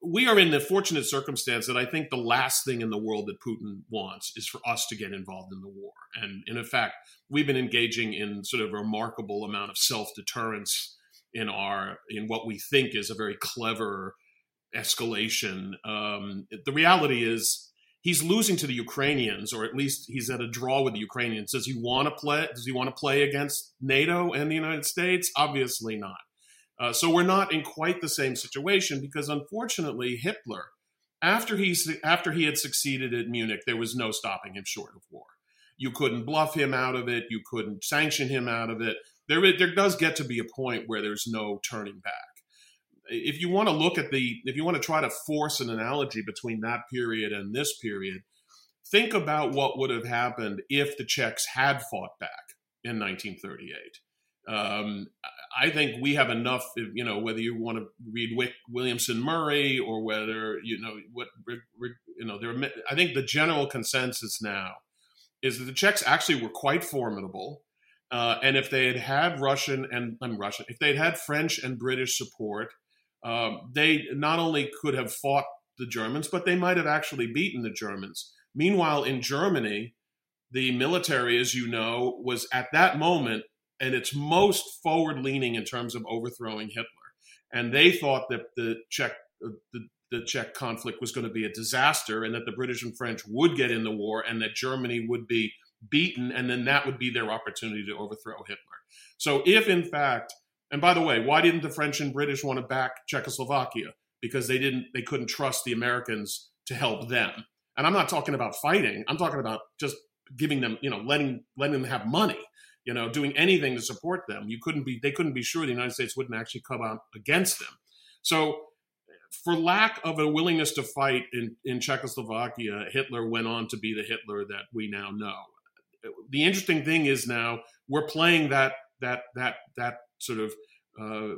we are in the fortunate circumstance that I think the last thing in the world that Putin wants is for us to get involved in the war. And, and in fact, we've been engaging in sort of a remarkable amount of self deterrence in our in what we think is a very clever escalation. Um, the reality is he's losing to the Ukrainians, or at least he's at a draw with the Ukrainians. Does he want to play? Does he want to play against NATO and the United States? Obviously not. Uh, so we're not in quite the same situation because unfortunately Hitler, after he's after he had succeeded at Munich, there was no stopping him short of war. You couldn't bluff him out of it. You couldn't sanction him out of it. There, there does get to be a point where there's no turning back. If you want to look at the, if you want to try to force an analogy between that period and this period, think about what would have happened if the Czechs had fought back in 1938. Um, I think we have enough, you know, whether you want to read Wick, Williamson Murray or whether, you know, what, you know, there are, I think the general consensus now is that the Czechs actually were quite formidable. Uh, and if they had had Russian and I'm Russian, if they'd had French and British support, um, they not only could have fought the Germans, but they might have actually beaten the Germans. Meanwhile, in Germany, the military, as you know, was at that moment and its most forward leaning in terms of overthrowing Hitler. And they thought that the Czech uh, the, the Czech conflict was going to be a disaster and that the British and French would get in the war and that Germany would be beaten and then that would be their opportunity to overthrow Hitler. So if in fact and by the way, why didn't the French and British want to back Czechoslovakia? Because they didn't they couldn't trust the Americans to help them. And I'm not talking about fighting. I'm talking about just giving them, you know, letting letting them have money you know, doing anything to support them. You couldn't be, they couldn't be sure the United States wouldn't actually come out against them. So, for lack of a willingness to fight in, in Czechoslovakia, Hitler went on to be the Hitler that we now know. The interesting thing is now we're playing that that that that sort of uh,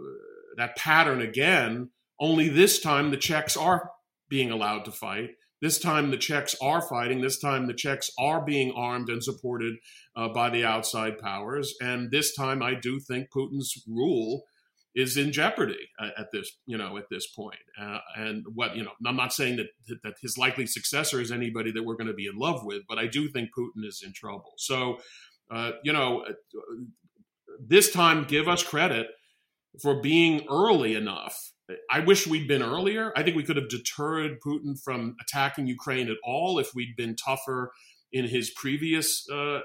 that pattern again. Only this time the Czechs are being allowed to fight, This time the Czechs are fighting. This time the Czechs are being armed and supported uh, by the outside powers. And this time I do think Putin's rule is in jeopardy at this you know at this point. Uh, and what you know, I'm not saying that that his likely successor is anybody that we're going to be in love with, but I do think Putin is in trouble. So, uh, you know, uh, this time give us credit for being early enough. I wish we'd been earlier. I think we could have deterred Putin from attacking Ukraine at all if we'd been tougher in his previous uh,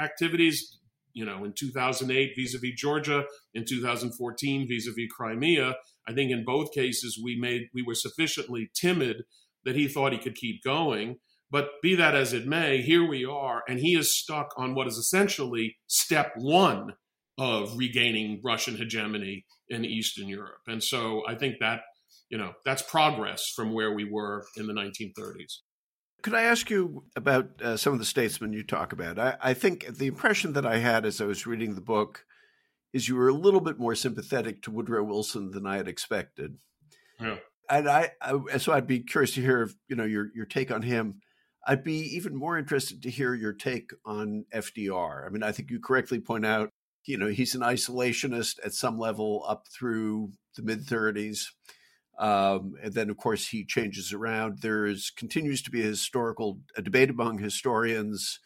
activities you know, in 2008 vis-a-vis Georgia, in 2014 vis-a-vis Crimea. I think in both cases we made we were sufficiently timid that he thought he could keep going. But be that as it may, here we are, and he is stuck on what is essentially step one of regaining Russian hegemony in Eastern Europe. And so I think that, you know, that's progress from where we were in the 1930s. Could I ask you about uh, some of the statesmen you talk about? I, I, think the impression that I had as I was reading the book is you were a little bit more sympathetic to Woodrow Wilson than I had expected. Yeah. And I, I so I'd be curious to hear, you know, your your take on him. I'd be even more interested to hear your take on FDR. I mean, I think you correctly point out, you know, he's an isolationist at some level up through the mid 30s. Um, and then, of course, he changes around. There is continues to be a historical a debate among historians.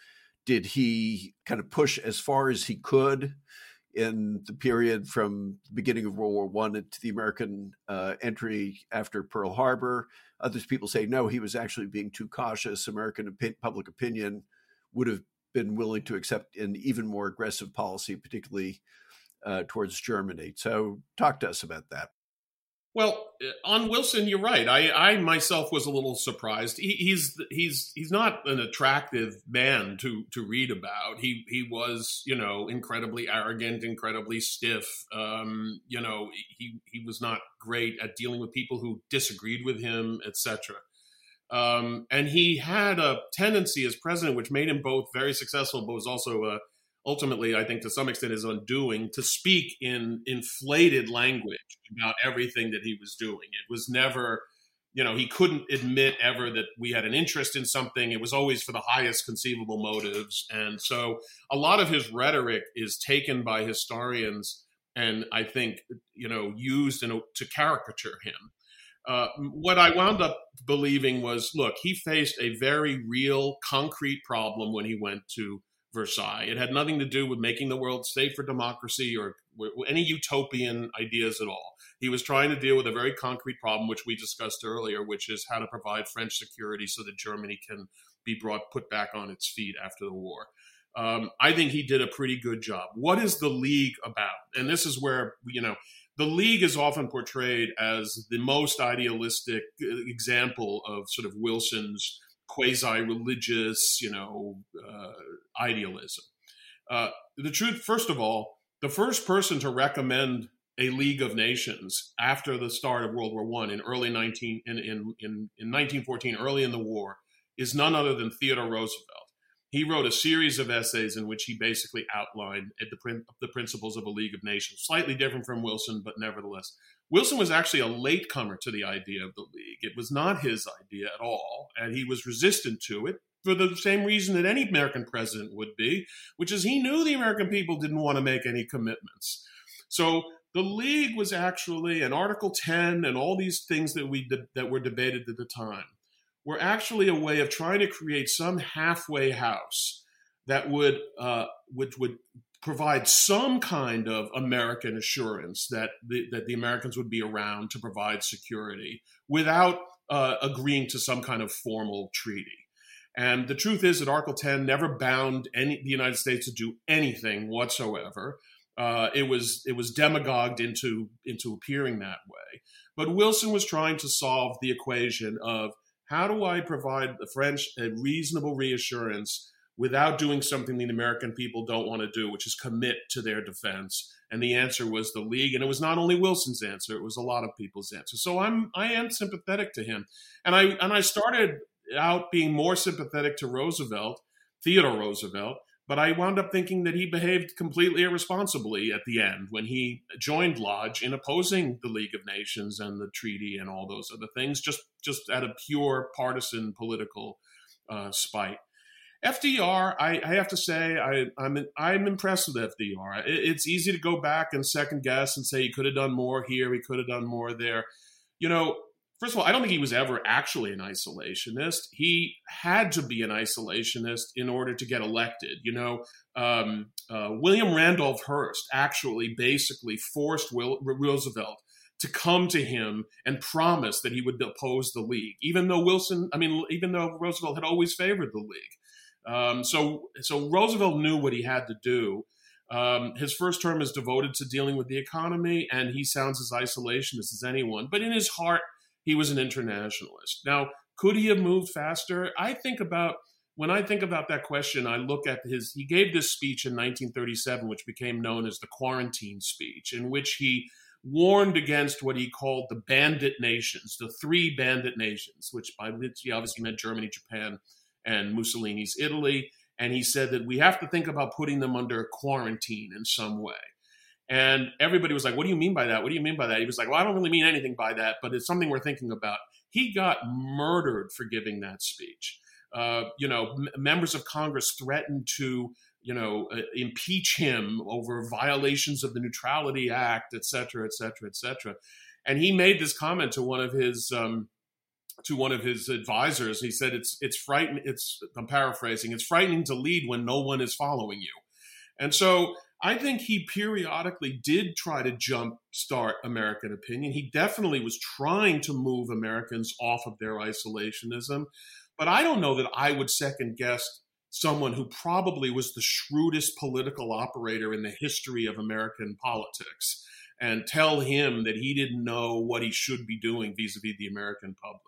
Did he kind of push as far as he could in the period from the beginning of World War One to the American uh, entry after Pearl Harbor? Others people say no, he was actually being too cautious. American public opinion would have been willing to accept an even more aggressive policy, particularly uh, towards Germany. So, talk to us about that. Well, uh, on Wilson, you're right. I, I myself was a little surprised. He, he's he's he's not an attractive man to to read about. He he was you know incredibly arrogant, incredibly stiff. Um, you know he he was not great at dealing with people who disagreed with him, etc. Um, and he had a tendency as president, which made him both very successful, but was also a ultimately, I think to some extent, his undoing to speak in inflated language about everything that he was doing. It was never, you know, he couldn't admit ever that we had an interest in something. It was always for the highest conceivable motives. And so a lot of his rhetoric is taken by historians and I think, you know, used a, to caricature him. Uh, what I wound up believing was look, he faced a very real, concrete problem when he went to Versailles. It had nothing to do with making the world safe for democracy or any utopian ideas at all. He was trying to deal with a very concrete problem, which we discussed earlier, which is how to provide French security so that Germany can be brought put back on its feet after the war. Um, I think he did a pretty good job. What is the league about? And this is where you know the league is often portrayed as the most idealistic uh, example of sort of Wilson's quasi-religious, you know, uh, idealism. Uh, the truth, first of all, the first person to recommend a League of Nations after the start of World War One in early 19 in, in, in, in 1914, early in the war, is none other than Theodore Roosevelt. He wrote a series of essays in which he basically outlined the, the principles of a League of Nations, slightly different from Wilson, but nevertheless. Wilson was actually a latecomer to the idea of the League. It was not his idea at all, and he was resistant to it for the same reason that any American president would be, which is he knew the American people didn't want to make any commitments. So the League was actually, and Article 10 and all these things that we de- that were debated at the time were actually a way of trying to create some halfway house that would uh, which would provide some kind of American assurance that the, that the Americans would be around to provide security without uh, agreeing to some kind of formal treaty. And the truth is that Article 10 never bound any, the United States to do anything whatsoever. Uh, it was it was demagogued into into appearing that way. But Wilson was trying to solve the equation of how do I provide the French a reasonable reassurance without doing something the American people don't want to do, which is commit to their defense. And the answer was the league, and it was not only Wilson's answer; it was a lot of people's answer. So I'm I am sympathetic to him, and I and I started out being more sympathetic to Roosevelt, Theodore Roosevelt, But I wound up thinking that he behaved completely irresponsibly at the end when he joined Lodge in opposing the League of Nations and the treaty and all those other things, just just out of pure partisan political uh, spite. FDR, I, I, have to say, I, I'm I'm impressed with FDR. It, it's easy to go back and second guess and say he could have done more here, he could have done more there. You know, first of all, I don't think he was ever actually an isolationist. He had to be an isolationist in order to get elected. You know, um, uh, William Randolph Hearst actually basically forced Will, Roosevelt to come to him and promise that he would oppose the League, even though Wilson, I mean, even though Roosevelt had always favored the League. Um, so, so Roosevelt knew what he had to do. Um, his first term is devoted to dealing with the economy, and he sounds as isolationist as anyone. But in his heart, he was an internationalist. Now, could he have moved faster? I think about when I think about that question, I look at his. He gave this speech in 1937, which became known as the Quarantine Speech, in which he warned against what he called the bandit nations, the three bandit nations, which by which he obviously meant Germany, Japan, and Mussolini's Italy. And he said that we have to think about putting them under quarantine in some way. And everybody was like, What do you mean by that? What do you mean by that? He was like, Well, I don't really mean anything by that, but it's something we're thinking about. He got murdered for giving that speech. Uh, you know, m- members of Congress threatened to, you know, uh, impeach him over violations of the Neutrality Act, et cetera, et cetera, et cetera. And he made this comment to one of his um, to one of his advisors. He said, "It's it's frightening. It's I'm paraphrasing. It's frightening to lead when no one is following you." And so I think he periodically did try to jump start American opinion. He definitely was trying to move Americans off of their isolationism. But I don't know that I would second guess someone who probably was the shrewdest political operator in the history of American politics and tell him that he didn't know what he should be doing vis-a-vis the American public.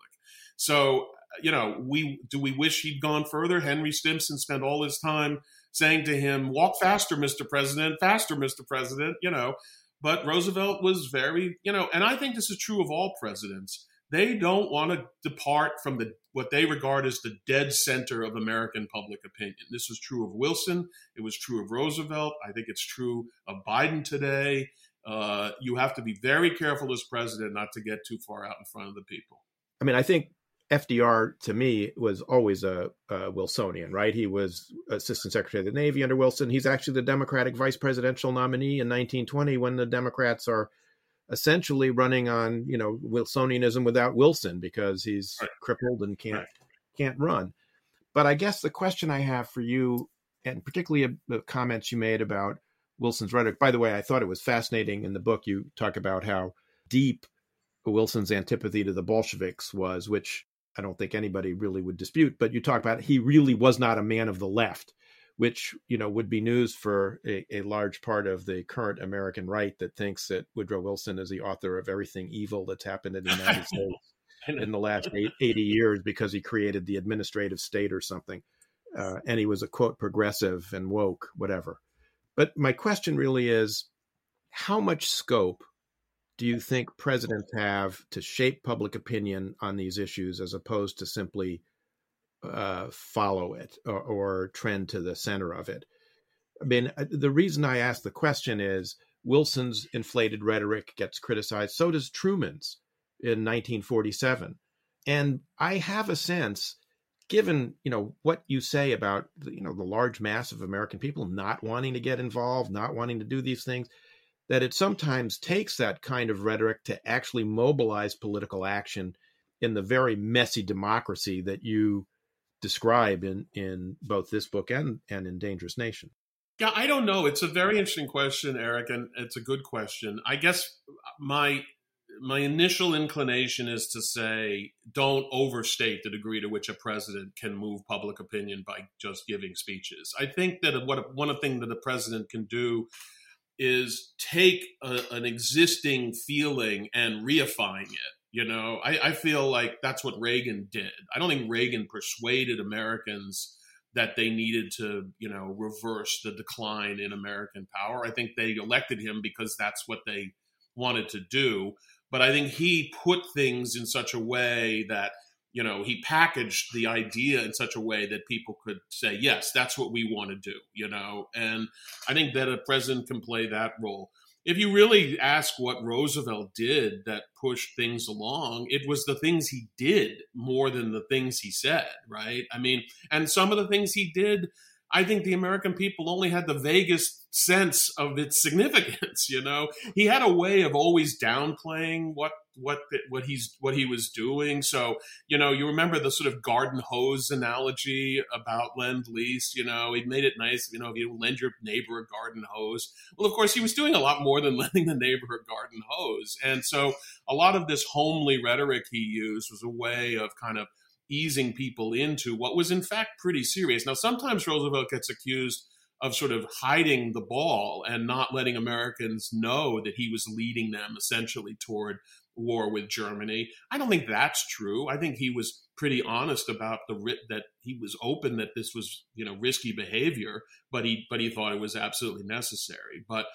So, you know, we do we wish he'd gone further? Henry Stimson spent all his time saying to him, "Walk faster, Mr. President, faster, Mr. President," you know. But Roosevelt was very, you know, and I think this is true of all presidents. They don't want to depart from the what they regard as the dead center of American public opinion. This was true of Wilson. It was true of Roosevelt. I think it's true of Biden today. Uh, you have to be very careful as president not to get too far out in front of the people. I mean, I think FDR to me was always a, a, Wilsonian, right? He was Assistant Secretary of the Navy under Wilson. He's actually the Democratic vice presidential nominee in 1920 when the Democrats are essentially running on, you know, Wilsonianism without Wilson because he's right. crippled and can't right. can't run. But I guess the question I have for you, and particularly the comments you made about Wilson's rhetoric. By the way, I thought it was fascinating in the book. You talk about how deep Wilson's antipathy to the Bolsheviks was, which I don't think anybody really would dispute. But you talk about he really was not a man of the left, which you know would be news for a, a large part of the current American right that thinks that Woodrow Wilson is the author of everything evil that's happened in the United States in the last eight, 80 years because he created the administrative state or something. Uh, and he was a quote progressive and woke, whatever. But my question really is how much scope do you think presidents have to shape public opinion on these issues as opposed to simply uh, follow it or, or, trend to the center of it? I mean, uh, the reason I ask the question is Wilson's inflated rhetoric gets criticized. So does Truman's in 1947. And I have a sense, given you know what you say about you know the large mass of American people not wanting to get involved, not wanting to do these things, that it sometimes takes that kind of rhetoric to actually mobilize political action in the very messy democracy that you describe in in both this book and and in Dangerous Nation. Yeah, I don't know. It's a very interesting question, Eric, and it's a good question. I guess my my initial inclination is to say don't overstate the degree to which a president can move public opinion by just giving speeches. I think that what one thing that a president can do is take a, an existing feeling and reifying it. You know, I, I feel like that's what Reagan did. I don't think Reagan persuaded Americans that they needed to, you know, reverse the decline in American power. I think they elected him because that's what they wanted to do. But I think he put things in such a way that you know, he packaged the idea in such a way that people could say, yes, that's what we want to do, you know. And I think that a president can play that role. If you really ask what Roosevelt did that pushed things along, it was the things he did more than the things he said, right? I mean, and some of the things he did I think the American people only had the vaguest sense of its significance. You know, he had a way of always downplaying what what what he's what he was doing. So you know, you remember the sort of garden hose analogy about lend lease. You know, he made it nice. You know, if you lend your neighbor a garden hose, well, of course, he was doing a lot more than lending the neighbor a garden hose. And so, a lot of this homely rhetoric he used was a way of kind of easing people into what was in fact pretty serious. Now, sometimes Roosevelt gets accused of sort of hiding the ball and not letting Americans know that he was leading them essentially toward war with Germany. I don't think that's true. I think he was pretty honest about the that he was open that this was you know risky behavior, but he but he thought it was absolutely necessary. But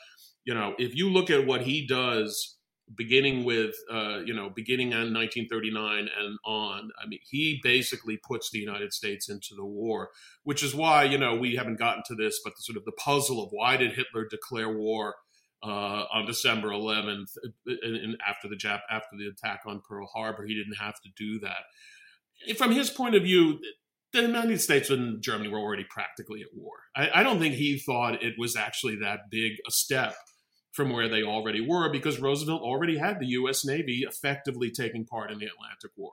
you know, if you look at what he does beginning with uh, you know beginning in 1939 and on i mean he basically puts the united states into the war which is why you know we haven't gotten to this but the sort of the puzzle of why did hitler declare war uh, on december 11th and, and after the Jap- after the attack on pearl harbor he didn't have to do that from his point of view the United States and Germany were already practically at war. I, I don't think he thought it was actually that big a step from where they already were because Roosevelt already had the U.S. Navy effectively taking part in the Atlantic War.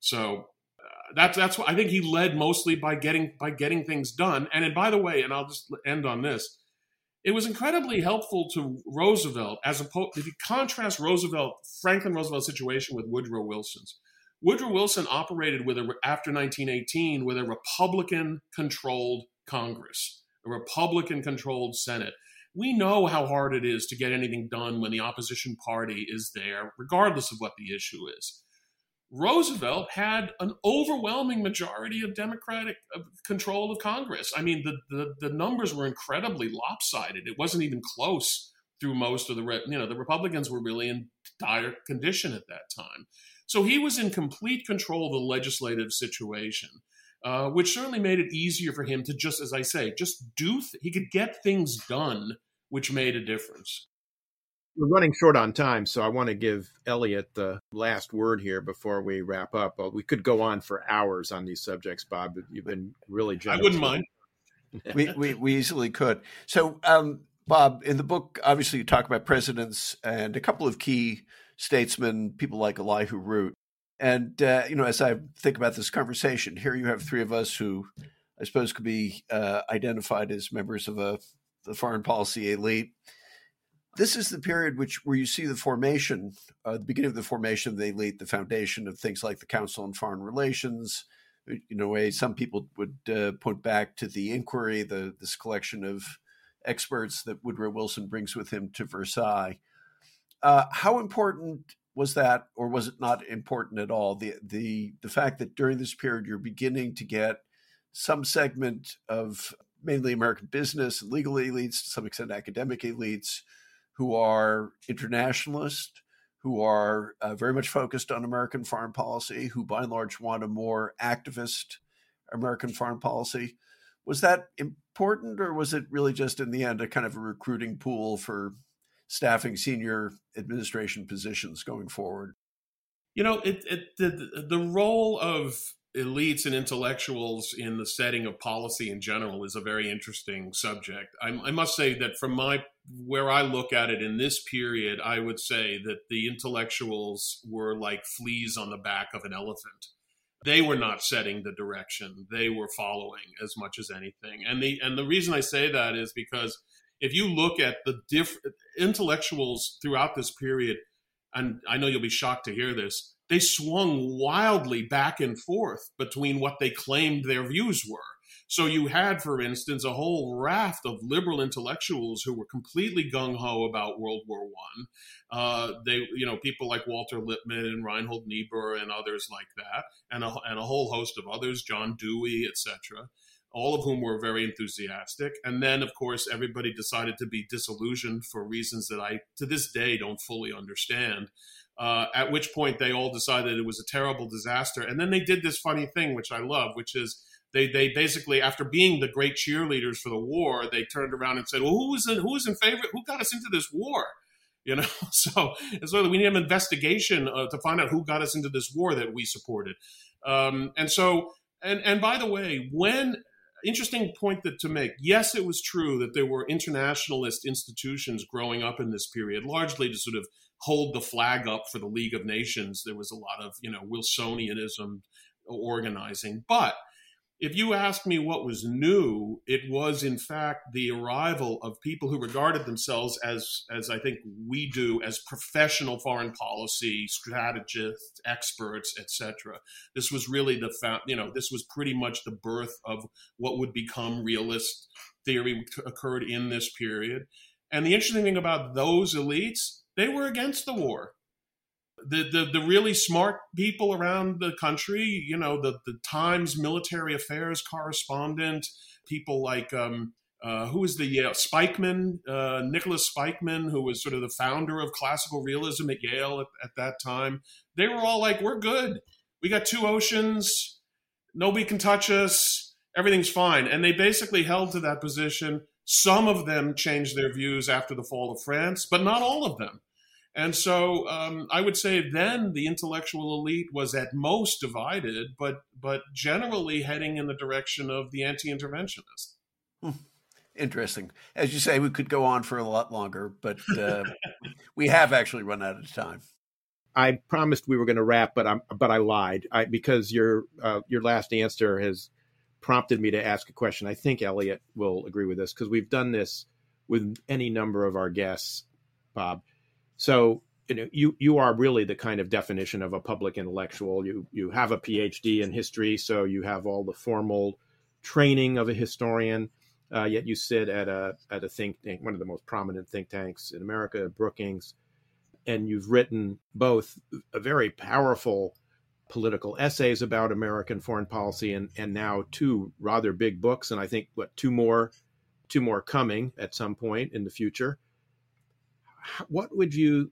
So uh, that's that's what I think he led mostly by getting by getting things done. And, and by the way, and I'll just end on this. It was incredibly helpful to Roosevelt as opposed if you contrast Roosevelt Franklin Roosevelt's situation with Woodrow Wilson's. Woodrow Wilson operated with a after 1918 with a Republican controlled Congress, a Republican controlled Senate we know how hard it is to get anything done when the opposition party is there, regardless of what the issue is. Roosevelt had an overwhelming majority of Democratic control of Congress. I mean, the, the, the numbers were incredibly lopsided. It wasn't even close through most of the you know the Republicans were really in dire condition at that time. So he was in complete control of the legislative situation, uh, which certainly made it easier for him to just, as I say, just do. Th- he could get things done which made a difference. We're running short on time, so I want to give Eliot the last word here before we wrap up. Well, we could go on for hours on these subjects, Bob. You've been really generous. I wouldn't mind. we, we, we easily could. So, um, Bob, in the book, obviously you talk about presidents and a couple of key statesmen, people like Elihu Root. And, uh, you know, as I think about this conversation, here you have three of us who I suppose could be uh, identified as members of a the foreign policy elite. This is the period which where you see the formation, uh, the beginning of the formation of the elite, the foundation of things like the Council on Foreign Relations. You know, way some people would uh, point back to the inquiry, the this collection of experts that Woodrow Wilson brings with him to Versailles. Uh, how important was that, or was it not important at all? The the the fact that during this period you're beginning to get some segment of mainly American business legal elites, to some extent academic elites, who are internationalist, who are uh, very much focused on American foreign policy, who by and large want a more activist American foreign policy. Was that important, or was it really just in the end a kind of a recruiting pool for staffing senior administration positions going forward? You know, it, it the the role of elites and intellectuals in the setting of policy in general is a very interesting subject. I, I, must say that from my where I look at it in this period, I would say that the intellectuals were like fleas on the back of an elephant. They were not setting the direction; they were following as much as anything. And the and the reason I say that is because if you look at the different intellectuals throughout this period, and I know you'll be shocked to hear this they swung wildly back and forth between what they claimed their views were. So you had, for instance, a whole raft of liberal intellectuals who were completely gung ho about World War One. Uh, they, you know, people like Walter Lippmann and Reinhold Niebuhr and others like that, and a, and a whole host of others, John Dewey, etc. All of whom were very enthusiastic. And then, of course, everybody decided to be disillusioned for reasons that I, to this day, don't fully understand Uh, at which point they all decided it was a terrible disaster. And then they did this funny thing, which I love, which is they they basically after being the great cheerleaders for the war, they turned around and said, "Well, who was in, who was in favor? Who got us into this war?" You know, so so we need an investigation uh, to find out who got us into this war that we supported. Um, and so and and by the way, when interesting point that to make. Yes, it was true that there were internationalist institutions growing up in this period, largely to sort of hold the flag up for the League of Nations. There was a lot of, you know, Wilsonianism organizing. But if you ask me what was new, it was in fact the arrival of people who regarded themselves as, as I think we do, as professional foreign policy strategists, experts, etc. This was really the you know this was pretty much the birth of what would become realist theory occurred in this period. And the interesting thing about those elites, they were against the war the, the the really smart people around the country, you know, the the Times military affairs correspondent, people like um, uh, who was the Yale Spykman, uh, Nicholas Spykman, who was sort of the founder of classical realism at Yale at, at that time. They were all like, "We're good. We got two oceans. Nobody can touch us. Everything's fine." And they basically held to that position. Some of them changed their views after the fall of France, but not all of them. And so um, I would say then the intellectual elite was at most divided, but but generally heading in the direction of the anti-interventionist. Hmm. Interesting. As you say, we could go on for a lot longer, but uh, we have actually run out of time. I promised we were going to wrap, but I'm but I lied I, because your uh, your last answer has prompted me to ask a question. I think Eliot will agree with this because we've done this with any number of our guests, Bob so you know you you are really the kind of definition of a public intellectual. You you have a PhD in history, so you have all the formal training of a historian. Uh, yet you sit at a at a think tank, one of the most prominent think tanks in America, Brookings, and you've written both a very powerful political essays about American foreign policy and and now two rather big books, and I think what two more two more coming at some point in the future what would you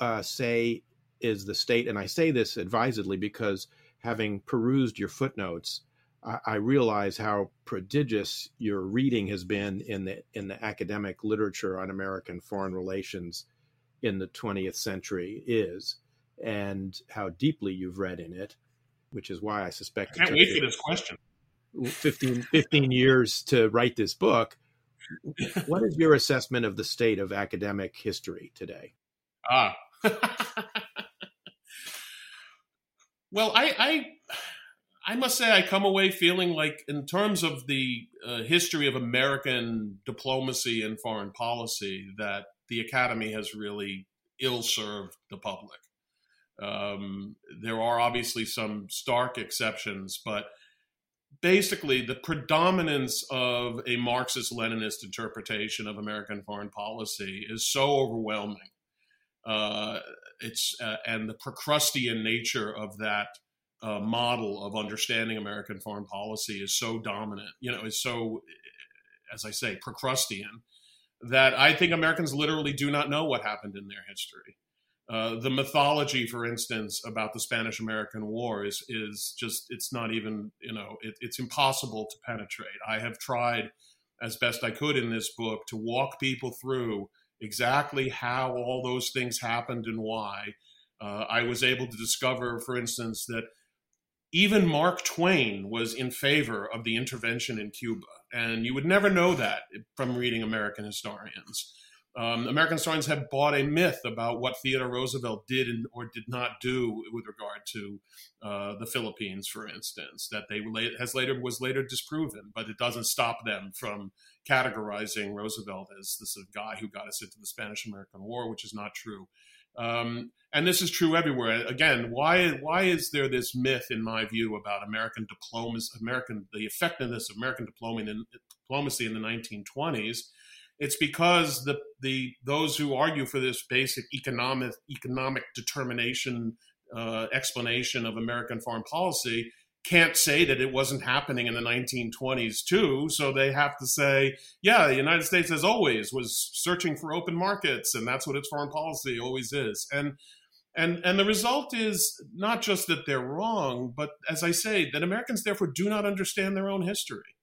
uh, say is the state? And I say this advisedly because having perused your footnotes, I, I realize how prodigious your reading has been in the in the academic literature on American foreign relations in the 20th century is, and how deeply you've read in it, which is why I suspect. I can't wait for this question. 15, 15 years to write this book what is your assessment of the state of academic history today? Ah. well, I, I, I must say I come away feeling like, in terms of the uh, history of American diplomacy and foreign policy, that the academy has really ill served the public. Um, there are obviously some stark exceptions, but basically the predominance of a Marxist Leninist interpretation of American foreign policy is so overwhelming. Uh, it's uh, and the Procrustean nature of that uh, model of understanding American foreign policy is so dominant. You know, is so, as I say, Procrustean that I think Americans literally do not know what happened in their history. Uh, the mythology, for instance, about the Spanish American War is is just it's not even you know it, it's impossible to penetrate. I have tried as best I could in this book to walk people through exactly how all those things happened and why. Uh, I was able to discover, for instance, that even Mark Twain was in favor of the intervention in Cuba, and you would never know that from reading American historians. Um, American historians have bought a myth about what Theodore Roosevelt did and, or did not do with regard to uh, the Philippines, for instance, that they has later was later disproven, but it doesn't stop them from categorizing Roosevelt as the sort of guy who got us into the Spanish-American War, which is not true. Um, and this is true everywhere. Again, why why is there this myth, in my view, about American diplomacy, American the effectiveness of American diplomacy in the 1920s? It's because the the those who argue for this basic economic economic determination uh, explanation of American foreign policy can't say that it wasn't happening in the 1920s too. So they have to say, yeah, the United States, as always, was searching for open markets, and that's what its foreign policy always is. And And, and the result is not just that they're wrong, but as I say, that Americans therefore do not understand their own history.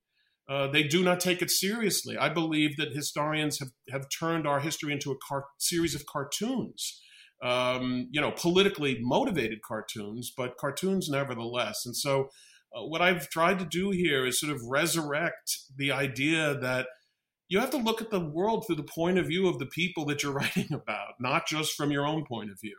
Uh, they do not take it seriously. I believe that historians have, have turned our history into a car- series of cartoons, um, you know, politically motivated cartoons, but cartoons nevertheless. And so, uh, what I've tried to do here is sort of resurrect the idea that you have to look at the world through the point of view of the people that you're writing about, not just from your own point of view.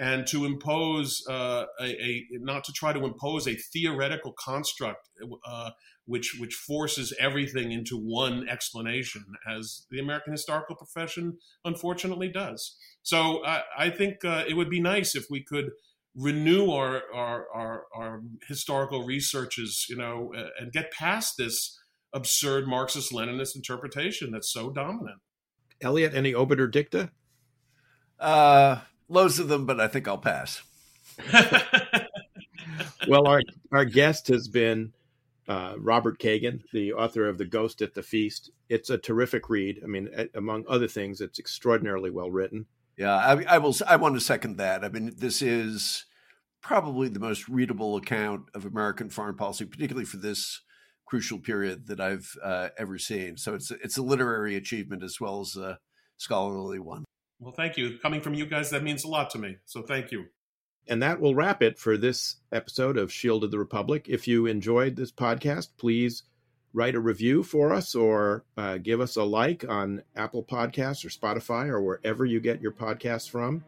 And to impose uh, a, a, not to try to impose a theoretical construct uh, which which forces everything into one explanation, as the American historical profession unfortunately does. So I, I think uh, it would be nice if we could renew our, our our, our historical researches, you know, and get past this absurd Marxist Leninist interpretation that's so dominant. Eliot, any obiter dicta? Uh, loads of them, but I think I'll pass. well, our our guest has been uh, Robert Kagan, the author of The Ghost at the Feast. It's a terrific read. I mean, among other things, it's extraordinarily well written. Yeah, I, I will. I want to second that. I mean, this is probably the most readable account of American foreign policy, particularly for this crucial period that I've uh, ever seen. So it's it's a literary achievement as well as a scholarly one. Well, thank you. Coming from you guys, that means a lot to me. So thank you. And that will wrap it for this episode of Shield of the Republic. If you enjoyed this podcast, please write a review for us or uh, give us a like on Apple Podcasts or Spotify or wherever you get your podcasts from.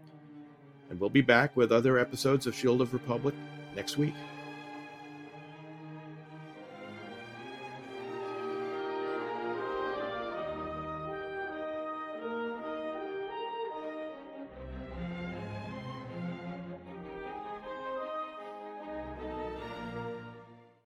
And we'll be back with other episodes of Shield of Republic next week.